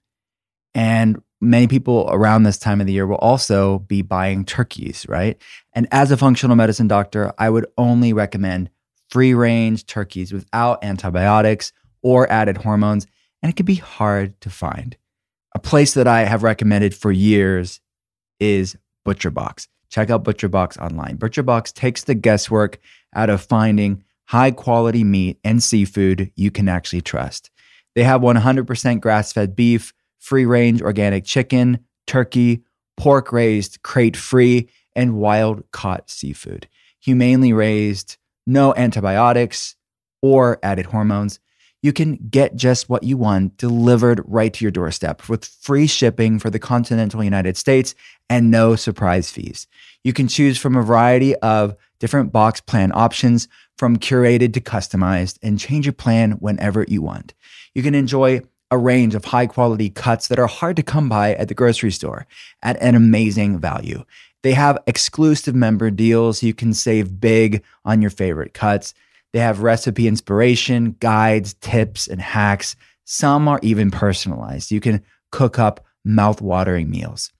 And many people around this time of the year will also be buying turkeys, right? And as a functional medicine doctor, I would only recommend free range turkeys without antibiotics or added hormones. And it can be hard to find. A place that I have recommended for years is ButcherBox. Check out ButcherBox online. ButcherBox takes the guesswork out of finding high quality meat and seafood you can actually trust. They have 100% grass fed beef free range organic chicken, turkey, pork raised crate free, and wild caught seafood. Humanely raised, no antibiotics or added hormones. You can get just what you want delivered right to your doorstep with free shipping for the continental United States and no surprise fees. You can choose from a variety of different box plan options from curated to customized and change your plan whenever you want. You can enjoy a range of high quality cuts that are hard to come by at the grocery store at an amazing value. They have exclusive member deals. You can save big on your favorite cuts. They have recipe inspiration, guides, tips, and hacks. Some are even personalized. You can cook up mouth-watering meals.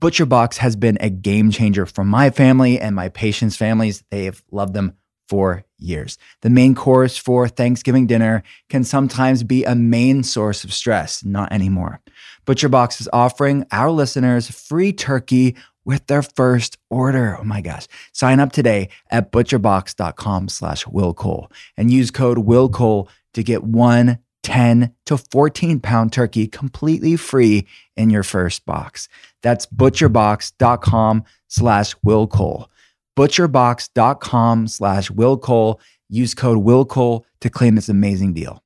ButcherBox has been a game changer for my family and my patients' families. They have loved them for years. The main course for Thanksgiving dinner can sometimes be a main source of stress, not anymore. ButcherBox is offering our listeners free turkey with their first order. Oh my gosh. Sign up today at butcherbox.com slash willcole and use code willcole to get one 10 to 14 pound turkey completely free in your first box. That's butcherbox.com slash willcole butcherbox.com slash willcole. Use code willcole to claim this amazing deal.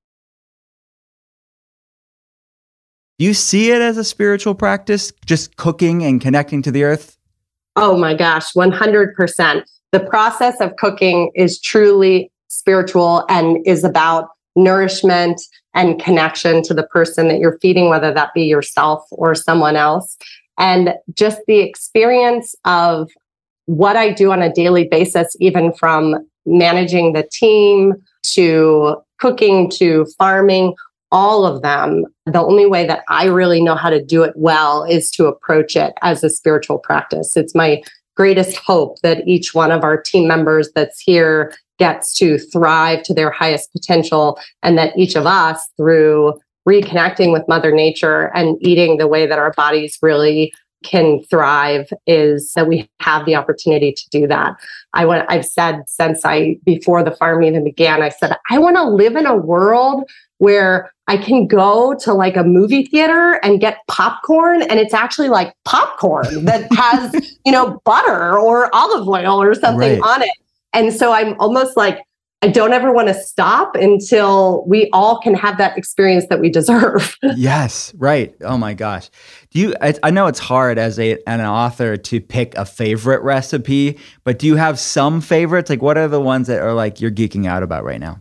Do you see it as a spiritual practice, just cooking and connecting to the earth? Oh my gosh, 100%. The process of cooking is truly spiritual and is about nourishment and connection to the person that you're feeding, whether that be yourself or someone else. And just the experience of what I do on a daily basis, even from managing the team to cooking to farming, all of them, the only way that I really know how to do it well is to approach it as a spiritual practice. It's my greatest hope that each one of our team members that's here gets to thrive to their highest potential and that each of us through reconnecting with mother nature and eating the way that our bodies really can thrive is that we have the opportunity to do that. I want I've said since I before the farm even began, I said I want to live in a world where I can go to like a movie theater and get popcorn and it's actually like popcorn that has, you know, butter or olive oil or something right. on it. And so I'm almost like I don't ever want to stop until we all can have that experience that we deserve. yes, right. Oh my gosh. Do you I, I, know it's hard as a an author to pick a favorite recipe, but do you have some favorites? Like what are the ones that are like you're geeking out about right now?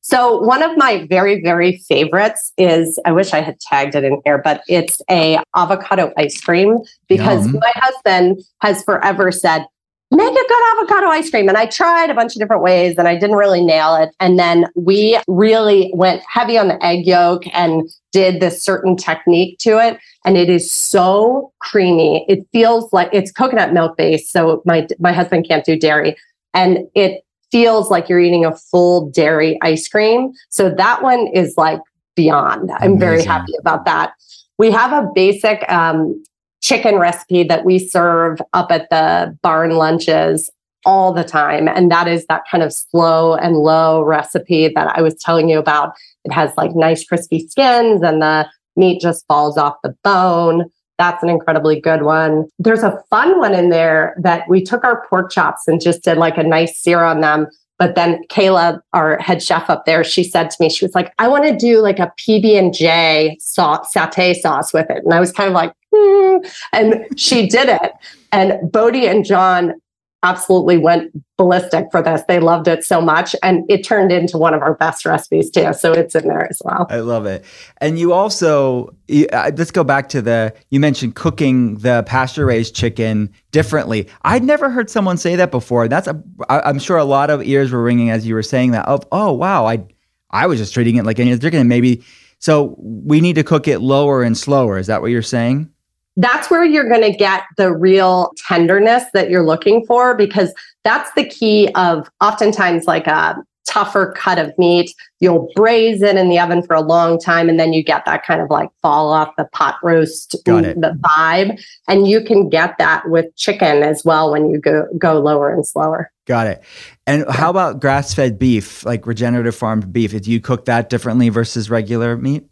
So one of my very very favorites is I wish I had tagged it in here, but it's a avocado ice cream because Yum. my husband has forever said make a good avocado ice cream. And I tried a bunch of different ways and I didn't really nail it. And then we really went heavy on the egg yolk and did this certain technique to it. And it is so creamy. It feels like it's coconut milk based. So my, my husband can't do dairy. And it feels like you're eating a full dairy ice cream. So that one is like beyond. I'm Amazing. very happy about that. We have a basic um, chicken recipe that we serve up at the barn lunches all the time. And that is that kind of slow and low recipe that I was telling you about. It has like nice crispy skins and the meat just falls off the bone. That's an incredibly good one. There's a fun one in there that we took our pork chops and just did like a nice sear on them. But then Kayla, our head chef up there, she said to me, she was like, I want to do like a PB and J sauce, satay sauce with it. And I was kind of like. and she did it. And Beaudie and John absolutely went ballistic for this. They loved it so much. And it turned into one of our best recipes too. So it's in there as well. I love it. And you also, uh, let's go back to the, you mentioned cooking the pasture raised chicken differently. I'd never heard someone say that before. That's, I'm sure a lot of ears were ringing as you were saying that of, oh, wow, I, I was just treating it like any other chicken. And maybe, so we need to cook it lower and slower. Is that what you're saying? That's where you're going to get the real tenderness that you're looking for because that's the key of oftentimes like a tougher cut of meat. You'll braise it in the oven for a long time and then you get that kind of like fall off the pot roast the vibe. And you can get that with chicken as well when you go go lower and slower. Got it. And how about grass fed beef, like regenerative farmed beef? Do you cook that differently versus regular meat?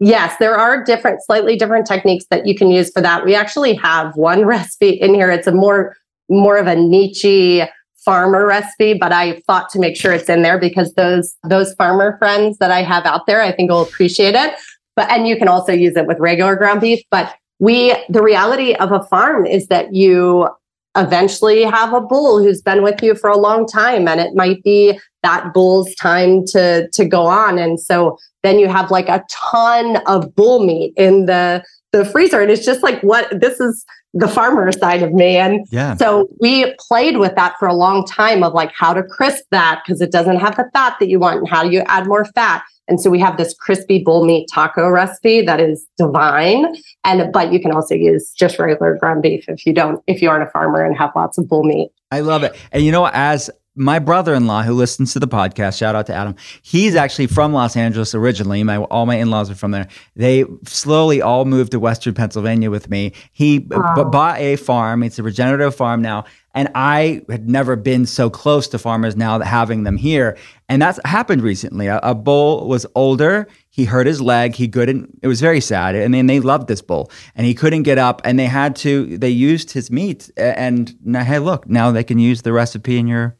Yes, there are different, slightly different techniques that you can use for that. We actually have one recipe in here. It's a more, more of a niche farmer recipe, but I thought to make sure it's in there because those those farmer friends that I have out there, I think will appreciate it. But and you can also use it with regular ground beef. But we the reality of a farm is that you eventually have a bull who's been with you for a long time and it might be that bull's time to to go on. And so then you have like a ton of bull meat in the the freezer. And it's just like what this is the farmer side of me. And yeah. so we played with that for a long time of like how to crisp that because it doesn't have the fat that you want. And how do you add more fat? And so we have this crispy bull meat taco recipe that is divine. And but you can also use just regular ground beef if you don't if you aren't a farmer and have lots of bull meat. I love it. And you know as my brother-in-law who listens to the podcast shout out to adam he's actually from los angeles originally. My all my in-laws are from there. They slowly all moved to western pennsylvania with me. He wow. b- bought a farm. It's a regenerative farm now. And i had never been so close to farmers now that having them here. And that's happened recently. A, a bull was older. He hurt his leg. He couldn't it was very sad. And then they loved this bull. And he couldn't get up. And they had to they used his meat. And now hey look now they can use the recipe in your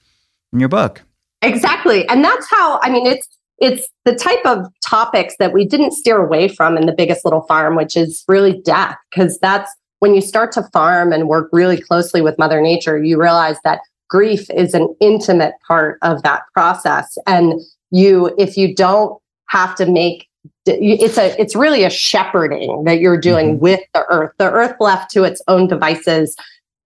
in your book. Exactly. And that's how, I mean, it's, it's the type of topics that we didn't steer away from in the biggest little farm, which is really death. Because that's when you start to farm and work really closely with Mother Nature, you realize that grief is an intimate part of that process. And you, if you don't have to make it's a it's really a shepherding that you're doing mm-hmm. with the earth the earth left to its own devices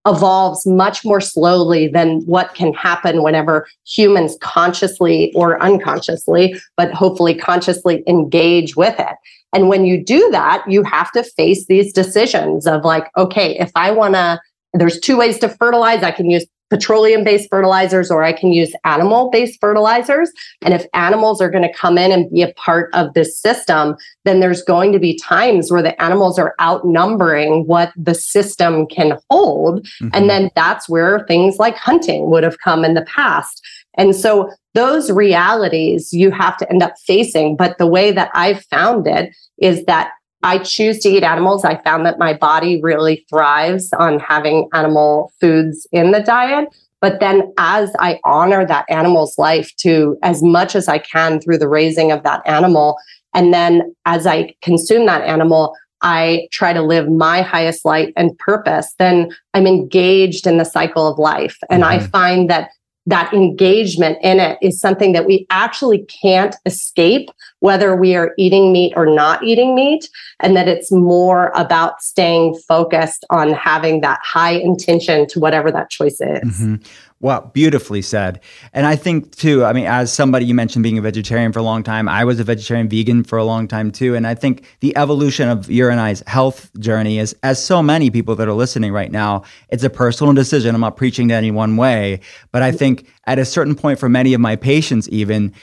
evolves much more slowly than what can happen whenever humans consciously or unconsciously, but hopefully consciously engage with it. And when you do that, you have to face these decisions of like, okay, if I want to, there's two ways to fertilize. I can use petroleum based fertilizers or I can use animal based fertilizers. And if animals are going to come in and be a part of this system, then there's going to be times where the animals are outnumbering what the system can hold. Mm-hmm. And then that's where things like hunting would have come in the past. And so those realities you have to end up facing. But the way that I've found it is that I choose to eat animals. I found that my body really thrives on having animal foods in the diet. But then, as I honor that animal's life to as much as I can through the raising of that animal, and then as I consume that animal, I try to live my highest light and purpose, then I'm engaged in the cycle of life. And mm-hmm. I find that that engagement in it is something that we actually can't escape whether we are eating meat or not eating meat and that it's more about staying focused on having that high intention to whatever that choice is mm-hmm. Well, beautifully said. And I think too, I mean, as somebody you mentioned being a vegetarian for a long time, I was a vegetarian vegan for a long time too. And I think the evolution of your and I's health journey is, as so many people that are listening right now, it's a personal decision. I'm not preaching to any one way, but I think at a certain point for many of my patients, even,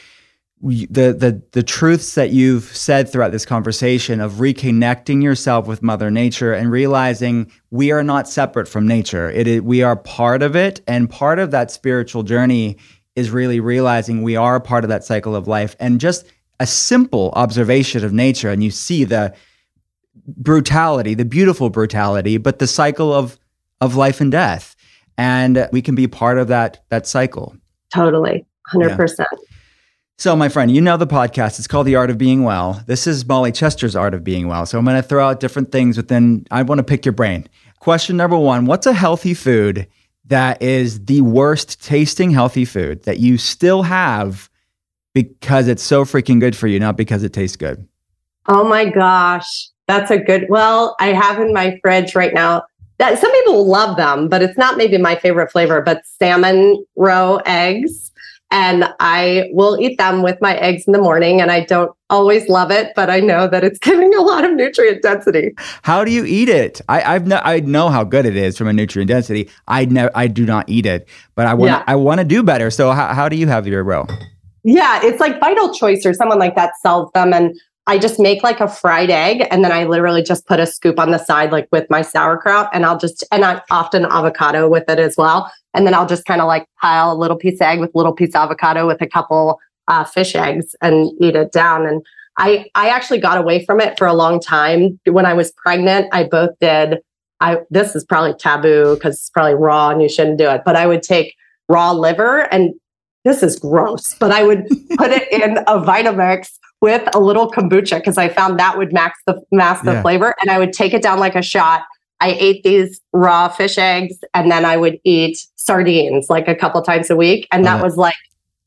the the the truths that you've said throughout this conversation of reconnecting yourself with mother nature and realizing we are not separate from nature. It is, we are part of it and part of that spiritual journey is really realizing we are part of that cycle of life. And just a simple observation of nature and you see the brutality the beautiful brutality but the cycle of of life and death. And we can be part of that that cycle. Totally. 100% yeah. So, my friend, you know the podcast. It's called The Art of Being Well. This is Molly Chester's Art of Being Well. So, I'm going to throw out different things within, I want to pick your brain. Question number one What's a healthy food that is the worst tasting healthy food that you still have because it's so freaking good for you, not because it tastes good? Oh my gosh. That's a good, well, I have in my fridge right now that some people love them, but it's not maybe my favorite flavor, but salmon roe eggs and I will eat them with my eggs in the morning. And I don't always love it, but I know that it's giving a lot of nutrient density. How do you eat it? I, I've no, I know how good it is from a nutrient density. I never, I do not eat it, but I want, yeah. I want to do better. So how, how do you have your roe? Yeah, it's like Vital Choice or someone like that sells them, and I just make like a fried egg and then I literally just put a scoop on the side, like with my sauerkraut, and I'll just, and I often avocado with it as well. And then I'll just kind of like pile a little piece of egg with a little piece of avocado with a couple uh, fish eggs and eat it down. And I, I actually got away from it for a long time. When I was pregnant, I both did. I, this is probably taboo because it's probably raw and you shouldn't do it, but I would take raw liver and this is gross, but I would put it in a Vitamix with a little kombucha because I found that would max the mask the yeah. flavor. And I would take it down like a shot. I ate these raw fish eggs and then I would eat sardines like a couple times a week. And that uh, was like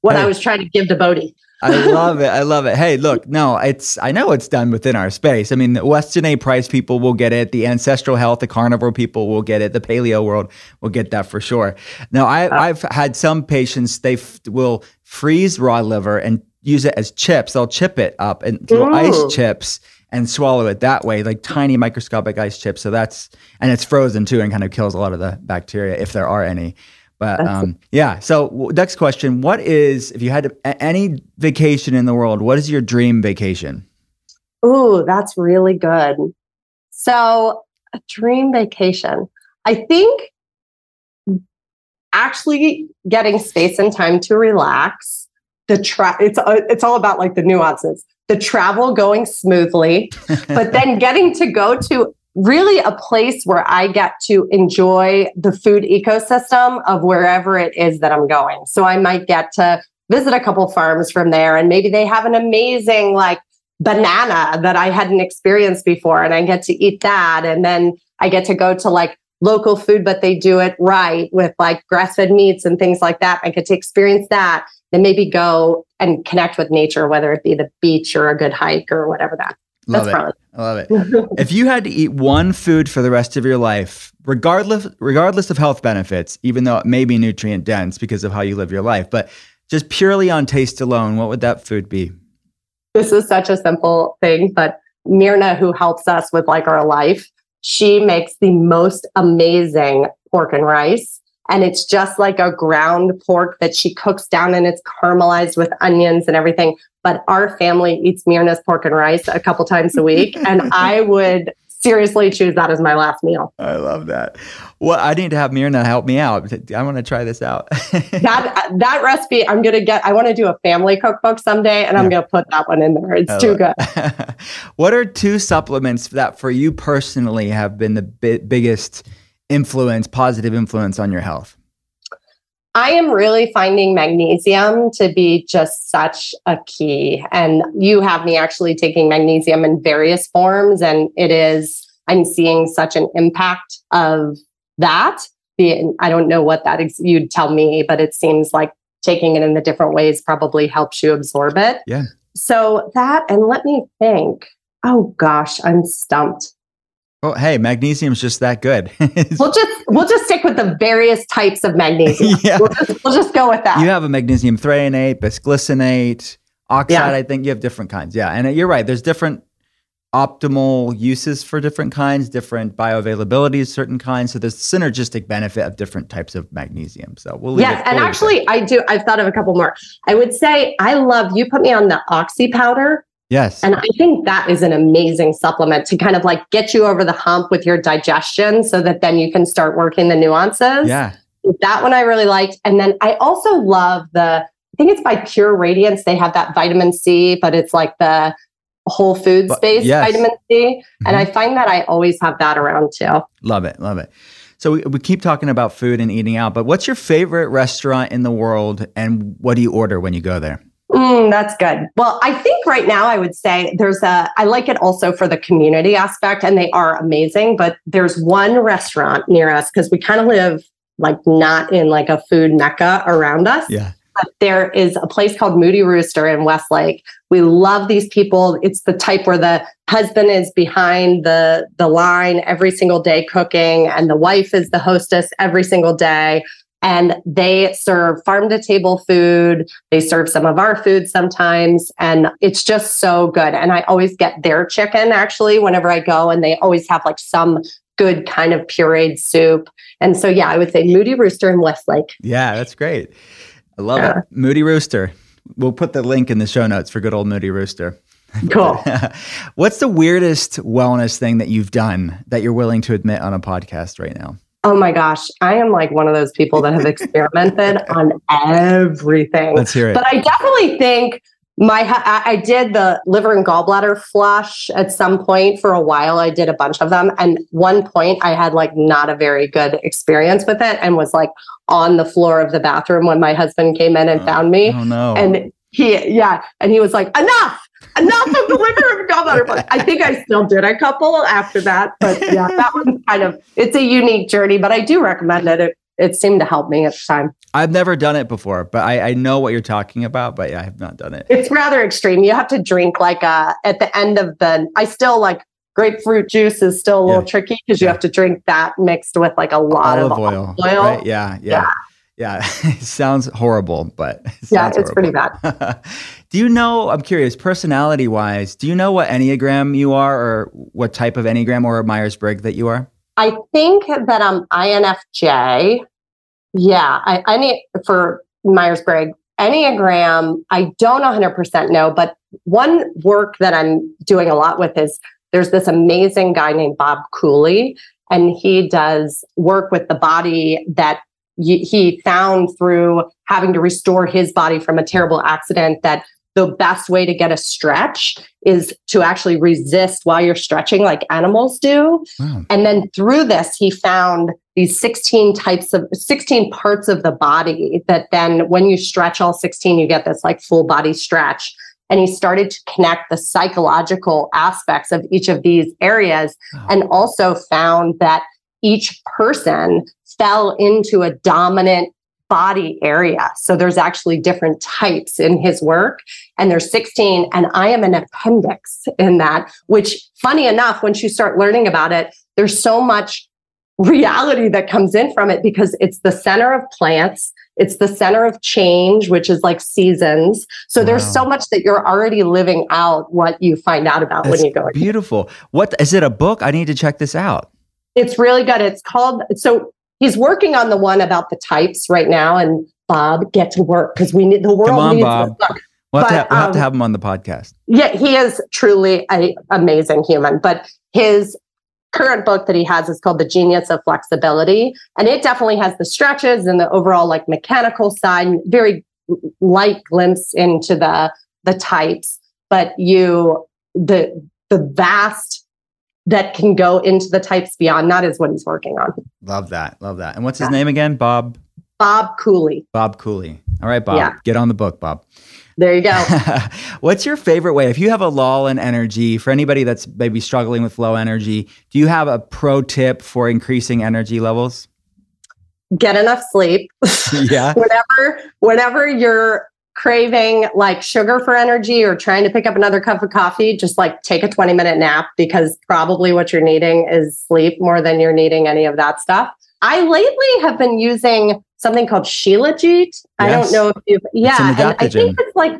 what hey, I was trying to give to Beaudie. I love it. I love it. Hey, look, no, it's I know it's done within our space. I mean, the Weston A. Price people will get it. The ancestral health, the carnivore people will get it. The paleo world will get that for sure. Now, I, uh, I've had some patients they f- will freeze raw liver and use it as chips. They'll chip it up and little ice chips and swallow it that way, like tiny microscopic ice chips. So that's and it's frozen too, and kind of kills a lot of the bacteria if there are any. But um, yeah. So next question: What is if you had to, any vacation in the world? What is your dream vacation? Ooh, that's really good. So a dream vacation. I think actually getting space and time to relax the tra- it's uh, it's all about like the nuances. The travel going smoothly but then getting to go to really a place where i get to enjoy the food ecosystem of wherever it is that i'm going. So i might get to visit a couple farms from there and maybe they have an amazing like banana that i hadn't experienced before and i get to eat that and then i get to go to like local food but they do it right with like grass-fed meats and things like that. I get to experience that then maybe go and connect with nature, whether it be the beach or a good hike or whatever that. Love That's it. Probably. I love it. if you had to eat one food for the rest of your life, regardless regardless of health benefits, even though it may be nutrient dense because of how you live your life, but just purely on taste alone, what would that food be? This is such a simple thing, but Myrna, who helps us with like our life, she makes the most amazing pork and rice And it's just like a ground pork that she cooks down and it's caramelized with onions and everything. But our family eats Myrna's pork and rice a couple times a week. and I would seriously choose that as my last meal. I love that. Well, I need to have Myrna help me out. I want to try this out. that that recipe, I'm gonna get. I want to do a family cookbook someday, and I'm gonna put that one in there. It's I too good. what are two supplements that, for you personally, have been the bi- biggest influence, positive influence on your health? I am really finding magnesium to be just such a key. And you have me actually taking magnesium in various forms, and it is, I'm seeing such an impact of that. I don't know what that is, you'd tell me, but it seems like taking it in the different ways probably helps you absorb it. Yeah. So that, and let me think. Oh gosh, I'm stumped. Well, hey, magnesium's just that good. we'll just we'll just stick with the various types of magnesium. yeah. We'll just, we'll just, go with that. You have a magnesium threonate, bisglycinate, oxide. Yeah. I think you have different kinds. Yeah, and uh, you're right. There's different optimal uses for different kinds, different bioavailabilities, certain kinds. So there's synergistic benefit of different types of magnesium. So we'll yes, it, and actually, I do. I've thought of a couple more. I would say I love you. Put me on the oxy powder. Yes. And I think that is an amazing supplement to kind of like get you over the hump with your digestion so that then you can start working the nuances. Yeah. That one I really liked. And then I also love the, I think it's by Pure Radiance. They have that vitamin C, but it's like the whole food space yes. vitamin C. Mm-hmm. And I find that I always have that around too. Love it. Love it. So we, we keep talking about food and eating out, but what's your favorite restaurant in the world and what do you order when you go there? Mm, that's good. Well, I think right now I would say there's a, I like it also for the community aspect, and they are amazing. But there's one restaurant near us because we kind of live like not in like a food mecca around us. Yeah. But there is a place called Moody Rooster in Westlake. We love these people. It's the type where the husband is behind the the line every single day cooking, and the wife is the hostess every single day and they serve farm to table food. They serve some of our food sometimes, and it's just so good. And I always get their chicken actually whenever I go, and they always have like some good kind of pureed soup. And so, yeah, I would say Moody Rooster in Westlake. Yeah, that's great. I love yeah. it. Moody Rooster. We'll put the link in the show notes for good old Moody Rooster. Cool. What's the weirdest wellness thing that you've done that you're willing to admit on a podcast right now? Oh my gosh, I am like one of those people that have experimented on everything. Let's hear it. But I definitely think my I did the liver and gallbladder flush at some point for a while. I did a bunch of them, and one point I had like not a very good experience with it, and was like on the floor of the bathroom when my husband came in and oh, found me. Oh no! And he yeah, and he was like, enough enough of the liver of gallbladder. I think I still did a couple after that, but yeah, that was kind of it's a unique journey, but I do recommend it. It it seemed to help me at the time. I've never done it before, but I, I know what you're talking about, but yeah, I have not done it. It's rather extreme. You have to drink like uh at the end of the I still like grapefruit juice is still a little yeah. tricky because you yeah. have to drink that mixed with like a lot olive of oil. oil. Right? Yeah, yeah. yeah. Yeah, it sounds horrible, but it yeah, it's horrible. pretty bad. do you know? I'm curious, personality wise, do you know what enneagram you are, or what type of enneagram or Myers Briggs that you are? I think that um, I'm INFJ. Yeah, I, I need for Myers Briggs enneagram. I don't 100% know, but one work that I'm doing a lot with is there's this amazing guy named Bob Cooley, and he does work with the body that he found through having to restore his body from a terrible accident that the best way to get a stretch is to actually resist while you're stretching like animals do. Wow. And then through this, he found these 16 types of 16 parts of the body that then when you stretch all 16, you get this like full body stretch. And he started to connect the psychological aspects of each of these areas wow. and also found that each person fell into a dominant body area. So there's actually different types in his work, and there's 16, and I am an appendix in that, which, funny enough, once you start learning about it, there's so much reality that comes in from it because it's the center of plants. It's the center of change, which is like seasons. So wow. there's so much that you're already living out what you find out about That's when you go. Beautiful. What is it? A book? I need to check this out. It's really good. It's called so he's working on the one about the types right now. And Bob, get to work because we need the world on, needs Bob. this book. We'll, have, to But, we'll have to um, have him on the podcast. Yeah, he is truly an amazing human. But his current book that he has is called The Genius of Flexibility. And it definitely has the stretches and the overall like mechanical side, very light glimpse into the the types. But you the the vast that can go into the types beyond that is what he's working on. Love that. Love that. And what's his Yeah. name again? Bob. Bob Cooley. Bob Cooley. All right, Bob. Yeah. Get on the book, Bob. There you go. What's your favorite way? If you have a lull in energy, for anybody that's maybe struggling with low energy, do you have a pro tip for increasing energy levels? Get enough sleep. yeah. whenever whenever you're craving like sugar for energy or trying to pick up another cup of coffee just like take a 20 minute nap because probably what you're needing is sleep more than you're needing any of that stuff. I lately have been using something called shilajit i don't know if you've yeah an and i think it's like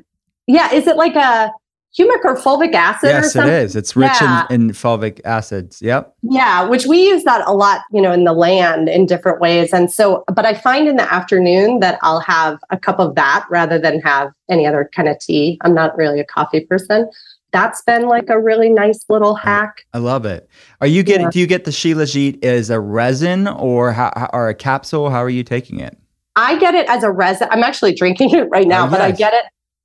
yeah is it like a humic or fulvic acid Yes, it is. It's rich Yeah. in, in fulvic acids. Yep. yeah, which we use that a lot, you know, in the land in different ways. And so, but I find in the afternoon that I'll have a cup of that rather than have any other kind of tea. I'm not really a coffee person. That's been like a really nice little hack. I love it. Are you getting? Yeah. Do you get the Shilajit as a resin or how, how- or a capsule? How are you taking it? I get it as a resin. I'm actually drinking it right now, Oh, but I get it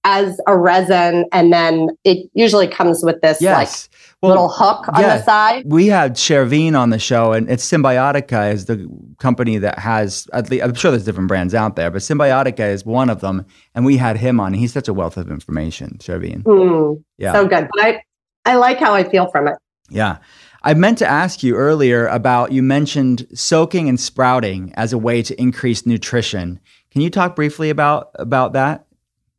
as a resin. And then it usually comes with this Yes. like little hook on yeah. the side. We had Chervine on the show, and it's Symbiotica is the company that has. At least, I'm sure there's different brands out there, but Symbiotica is one of them. And we had him on. He's such a wealth of information, Chervine. Mm, Yeah, So good. But I, I like how I feel from it. yeah. I meant to ask you earlier about you mentioned soaking and sprouting as a way to increase nutrition. Can you talk briefly about about that?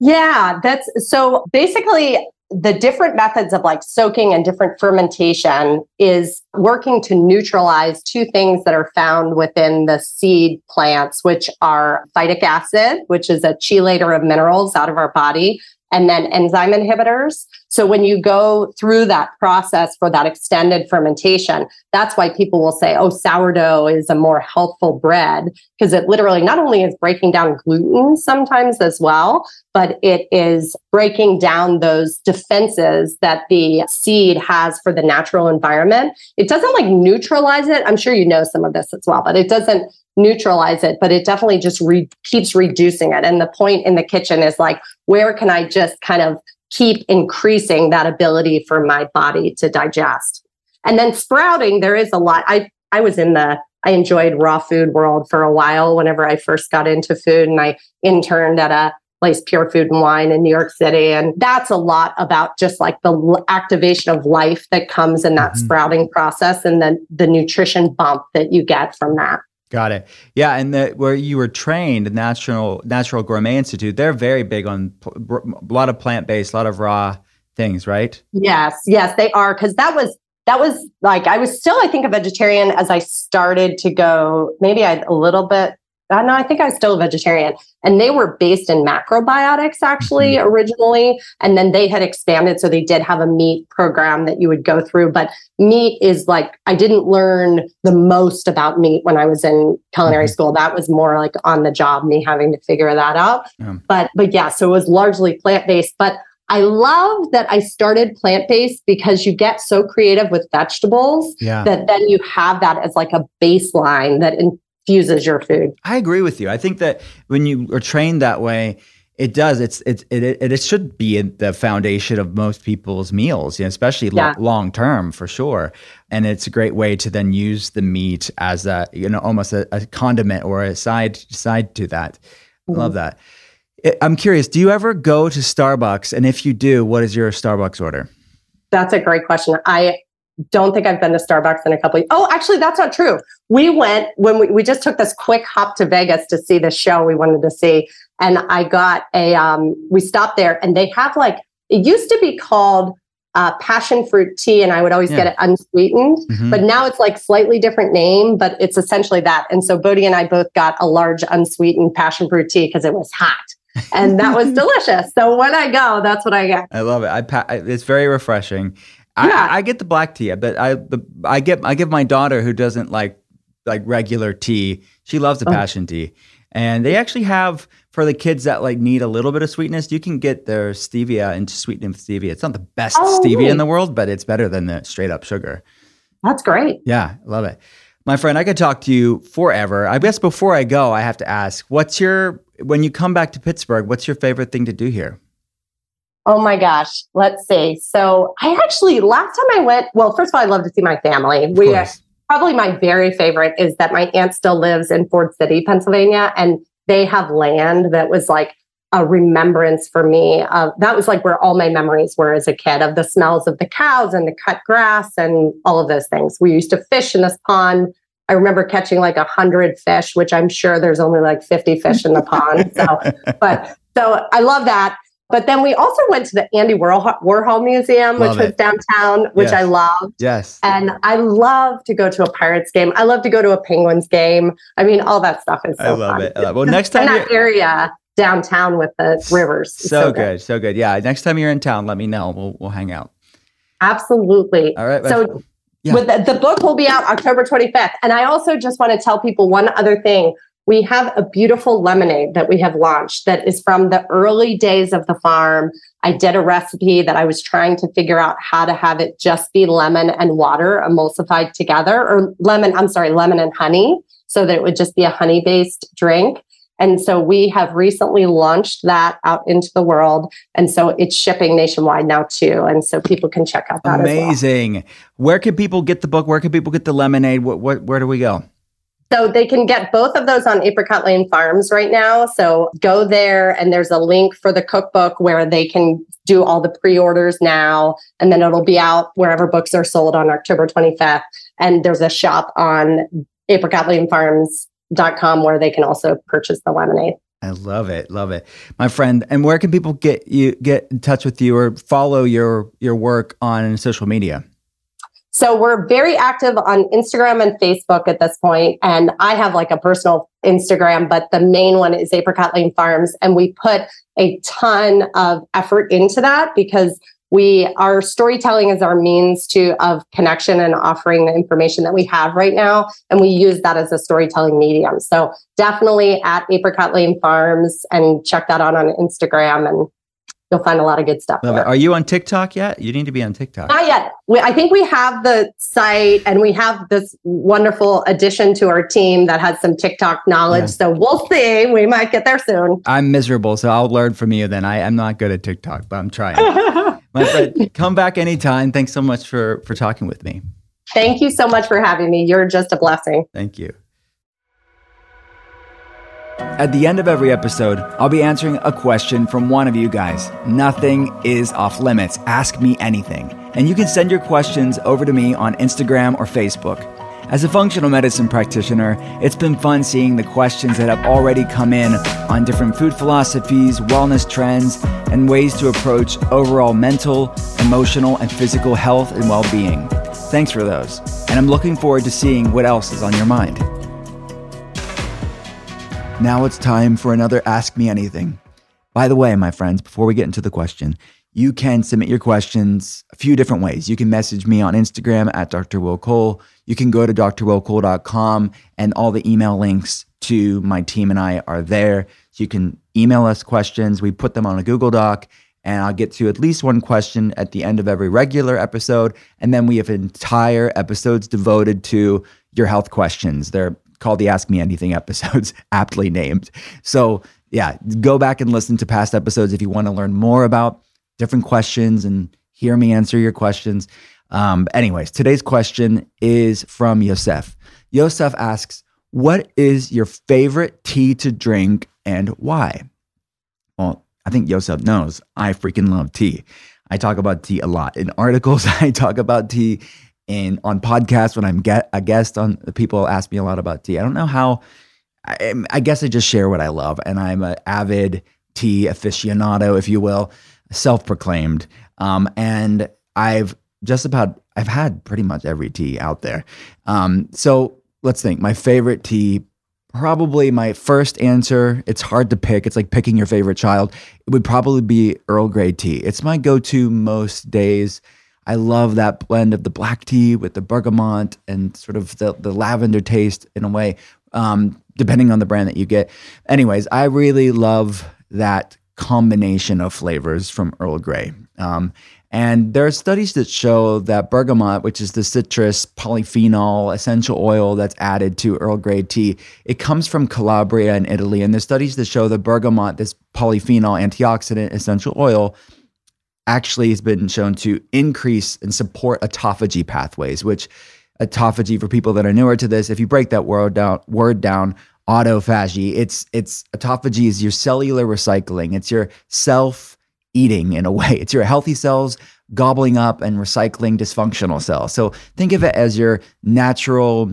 Yeah, that's so basically the different methods of like soaking and different fermentation is working to neutralize two things that are found within the seed plants, which are phytic acid, which is a chelator of minerals out of our body, and then enzyme inhibitors. So when you go through that process for that extended fermentation, that's why people will say, oh, sourdough is a more healthful bread because it literally not only is breaking down gluten sometimes as well, but it is breaking down those defenses that the seed has for the natural environment. It doesn't like neutralize it. I'm sure you know some of this as well, but it doesn't neutralize it, but it definitely just re- keeps reducing it. And the point in the kitchen is like, where can I just kind of keep increasing that ability for my body to digest? And then sprouting, there is a lot. I I was in the I enjoyed raw food world for a while whenever I first got into food and I interned at a place pure food and wine in New York City and that's a lot about just like the l- activation of life that comes in that Mhm. sprouting process and then the nutrition bump that you get from that. Got it. Yeah, and the, where you were trained, the Natural Gourmet Institute, they're very big on p- br- a lot of plant based, a lot of raw things, right? Yes, yes, they are because that was that was like I was still I think a vegetarian as I started to go. Maybe I a little bit. Uh, no, I think I was still a vegetarian, and they were based in macrobiotics actually originally, and then they had expanded, so they did have a meat program that you would go through. But meat is like I didn't learn the most about meat when I was in culinary Mhm. school. That was more like on the job, me having to figure that out. Yeah. But but yeah, so it was largely plant based, but. I love that I started plant based because you get so creative with vegetables Yeah. that then you have that as like a baseline that infuses your food. I agree with you. I think that when you are trained that way, it does. It's it it it, it should be the foundation of most people's meals, you know, especially lo- long term for sure. And it's a great way to then use the meat as a you know almost a, a condiment or a side side to that. I love mm-hmm. that. I'm curious. Do you ever go to Starbucks? And if you do, what is your Starbucks order? That's a great question. I don't think I've been to Starbucks in a couple of Oh, actually, that's not true. We went when we, we just took this quick hop to Vegas to see the show we wanted to see. And I got a, um, we stopped there and they have like, it used to be called uh, passion fruit tea, and I would always Yeah. get it unsweetened. Mhm. But now it's like slightly different name, but it's essentially that. And so Beaudie and I both got a large unsweetened passion fruit tea because it was hot. And that was delicious. So when I go, that's what I get. I love it. I, pa- I it's very refreshing. Yeah. I, I get the black tea, but I the I get I give my daughter who doesn't like like regular tea. She loves the Oh. passion tea. And they actually have for the kids that like need a little bit of sweetness, you can get their stevia and sweeten it with stevia. It's not the best Oh, stevia really? in the oh. world, but it's better than the straight up sugar. That's great. Yeah, love it. My friend, I could talk to you forever. I guess before I go, I have to ask, what's your when you come back to Pittsburgh, what's your favorite thing to do here? Oh my gosh. Let's see. So I actually last time I went, well, first of all, I love to see my family. Of We course. Probably my very favorite is that my aunt still lives in Ford City, Pennsylvania, and they have land that was like a remembrance for me. Of, that was like where all my memories were as a kid of the smells of the cows and the cut grass and all of those things. We used to fish in this pond. I remember catching like a hundred fish, which I'm sure there's only like 50 fish in the pond. So, but so I love that. But then we also went to the Andy Warhol, Warhol Museum, which Love was downtown, which Yes. I loved. yes. And I love to go to a Pirates game. I love to go to a Penguins game. I mean, all that stuff is so I love fun. it. I love- well, next time that area downtown with the rivers. is so, good. so good. Yeah, next time you're in town, let me know. We'll we'll hang out. Absolutely. All right. So Yeah. with the, the book will be out October 25th. And I also just want to tell people one other thing. We have a beautiful lemonade that we have launched that is from the early days of the farm. I did a recipe that I was trying to figure out how to have it just be lemon and water emulsified together, or lemon, I'm sorry, lemon and honey, so that it would just be a honey based drink. And so we have recently launched that out into the world. And so it's shipping nationwide now too. And so people can check out that as well. Amazing. Where can people get the book? Where can people get the lemonade? What, what where do we go? So they can get both of those on Apricot Lane Farms right now. So go there and there's a link for the cookbook where they can do all the pre-orders now and then it'll be out wherever books are sold on October 25th and there's a shop on apricotlanefarms.com where they can also purchase the lemonade. I love it. Love it. My friend, and where can people get you get in touch with you or follow your your work on social media? So we're very active on Instagram and Facebook at this point, and I have like a personal Instagram, but the main one is Apricot Lane Farms, and we put a ton of effort into that because we our storytelling is our means to of connection and offering the information that we have right now, and we use that as a storytelling medium. So definitely at Apricot Lane Farms, and check that out on Instagram, and you'll find a lot of good stuff. Love there. it. Are you on TikTok yet? You need to be on TikTok. Not yet. We, I think we have the site and we have this wonderful addition to our team that has some TikTok knowledge. Yeah. So we'll see. We might get there soon. I'm miserable, so I'll learn from you then. I am not good at TikTok, but I'm trying. My friend, come back anytime. Thanks so much for for talking with me. Thank you so much for having me. You're just a blessing. Thank you. At the end of every episode, I'll be answering a question from one of you guys. Nothing is off limits. Ask me anything. And you can send your questions over to me on Instagram or Facebook. As a functional medicine practitioner, it's been fun seeing the questions that have already come in on different food philosophies, wellness trends, and ways to approach overall mental, emotional, and physical health and well being. Thanks for those. And I'm looking forward to seeing what else is on your mind. Now it's time for another Ask Me Anything. By the way, my friends, before we get into the question, you can submit your questions a few different ways. You can message me on Instagram at Dr. Will Cole. You can go to drwillcole.com and all the email links to my team and I are there. So you can email us questions. We put them on a Google Doc and I'll get to at least one question at the end of every regular episode. And then we have entire episodes devoted to your health questions. They're called the Ask Me Anything episodes, aptly named. So, yeah, go back and listen to past episodes if you want to learn more about different questions and hear me answer your questions. Um, anyways, today's question is from Yosef. Yosef asks, What is your favorite tea to drink and why? Well, I think Yosef knows I freaking love tea. I talk about tea a lot in articles. I talk about tea in on podcasts when I'm get a guest on. People ask me a lot about tea. I don't know how. I, I guess I just share what I love, and I'm an avid tea aficionado, if you will, self-proclaimed. Um, and I've just about I've had pretty much every tea out there. Um, so let's think. My favorite tea, probably my first answer. It's hard to pick. It's like picking your favorite child. It would probably be Earl Grey tea. It's my go-to most days. I love that blend of the black tea with the bergamot and sort of the, the lavender taste in a way, um, depending on the brand that you get. Anyways, I really love that combination of flavors from Earl Grey. Um, and there are studies that show that bergamot, which is the citrus polyphenol essential oil that's added to Earl Grey tea, it comes from Calabria in Italy. And there's studies that show that bergamot, this polyphenol antioxidant essential oil, actually has been shown to increase and support autophagy pathways, which autophagy for people that are newer to this, if you break that word down, word down, autophagy, it's it's autophagy is your cellular recycling. It's your self eating in a way. It's your healthy cells gobbling up and recycling dysfunctional cells. So think of it as your natural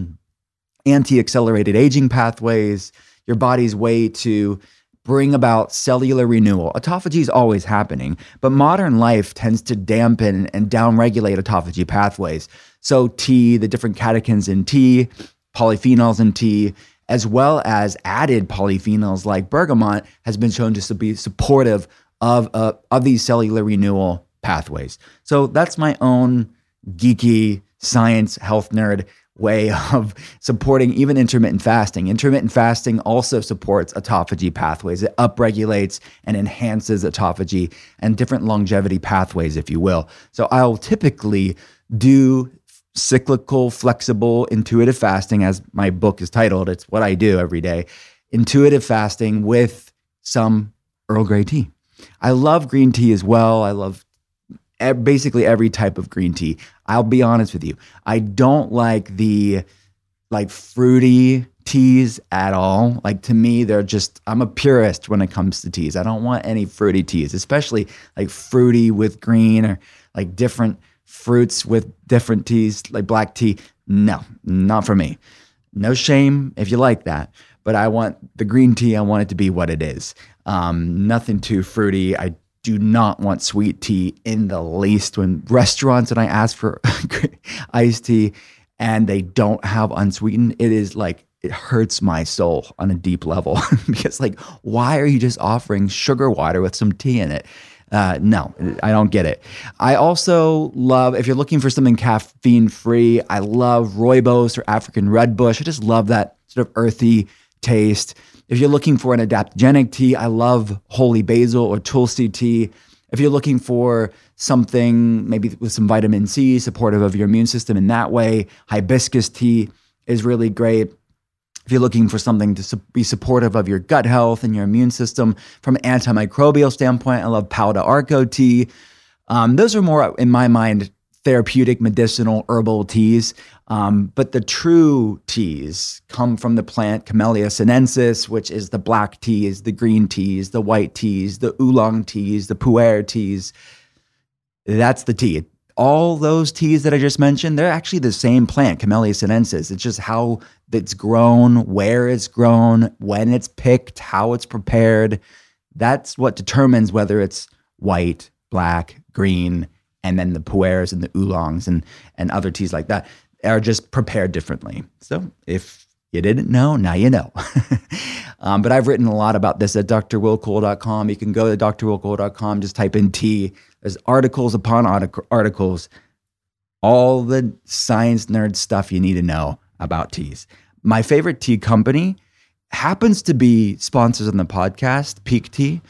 anti accelerated aging pathways, your body's way to bring about cellular renewal. Autophagy is always happening, but modern life tends to dampen and downregulate autophagy pathways. So, tea, the different catechins in tea, polyphenols in tea, as well as added polyphenols like bergamot, has been shown to be supportive of uh, of these cellular renewal pathways. So that's my own geeky science health nerd way of supporting even intermittent fasting. Intermittent fasting also supports autophagy pathways. It upregulates and enhances autophagy and different longevity pathways, if you will. So I'll typically do cyclical, flexible, intuitive fasting, as my book is titled. It's what I do every day. Intuitive fasting with some Earl Grey tea. I love green tea as well. I love basically every type of green tea. I'll be honest with you. I don't like the like fruity teas at all. Like to me, they're just I'm a purist when it comes to teas. I don't want any fruity teas, especially like fruity with green or like different fruits with different teas, like black tea. No, not for me. No shame if you like that, but I want the green tea, I want it to be what it is. Um, nothing too fruity. I do not want sweet tea in the least. When restaurants and I ask for iced tea and they don't have unsweetened, it is like it hurts my soul on a deep level because like why are you just offering sugar water with some tea in it? Uh, no, I don't get it. I also love if you're looking for something caffeine free. I love rooibos or African red bush. I just love that sort of earthy taste. If you're looking for an adaptogenic tea, I love holy basil or tulsi tea. If you're looking for something maybe with some vitamin C, supportive of your immune system in that way, hibiscus tea is really great. If you're looking for something to be supportive of your gut health and your immune system from an antimicrobial standpoint, I love Pau d'Arco tea. Um, those are more, in my mind, therapeutic, medicinal, herbal teas. Um, but the true teas come from the plant Camellia sinensis, which is the black teas, the green teas, the white teas, the oolong teas, the pu'er teas. That's the tea. All those teas that I just mentioned, they're actually the same plant, Camellia sinensis. It's just how it's grown, where it's grown, when it's picked, how it's prepared. That's what determines whether it's white, black, green, and then the pu'ers and the oolongs and and other teas like that are just prepared differently. So if you didn't know, now you know. um, but I've written a lot about this at drwillcole.com. You can go to drwillcole.com, just type in tea. There's articles upon articles, all the science nerd stuff you need to know about teas. My favorite tea company happens to be sponsors on the podcast, Pique Tea.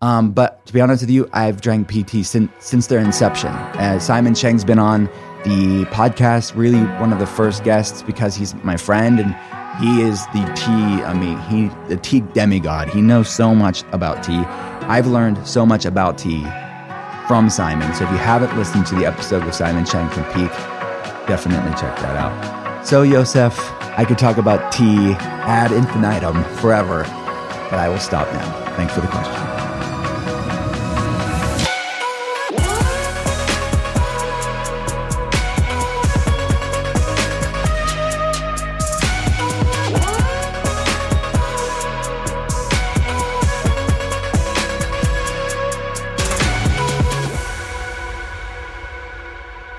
Um, but to be honest with you, I've drank PT since since their inception. Uh, Simon Cheng's been on the podcast, really one of the first guests because he's my friend and he is the tea. I mean, he the tea demigod. He knows so much about tea. I've learned so much about tea from Simon. So if you haven't listened to the episode with Simon Cheng from Pique, definitely check that out. So Yosef, I could talk about tea ad infinitum forever, but I will stop now. Thanks for the question.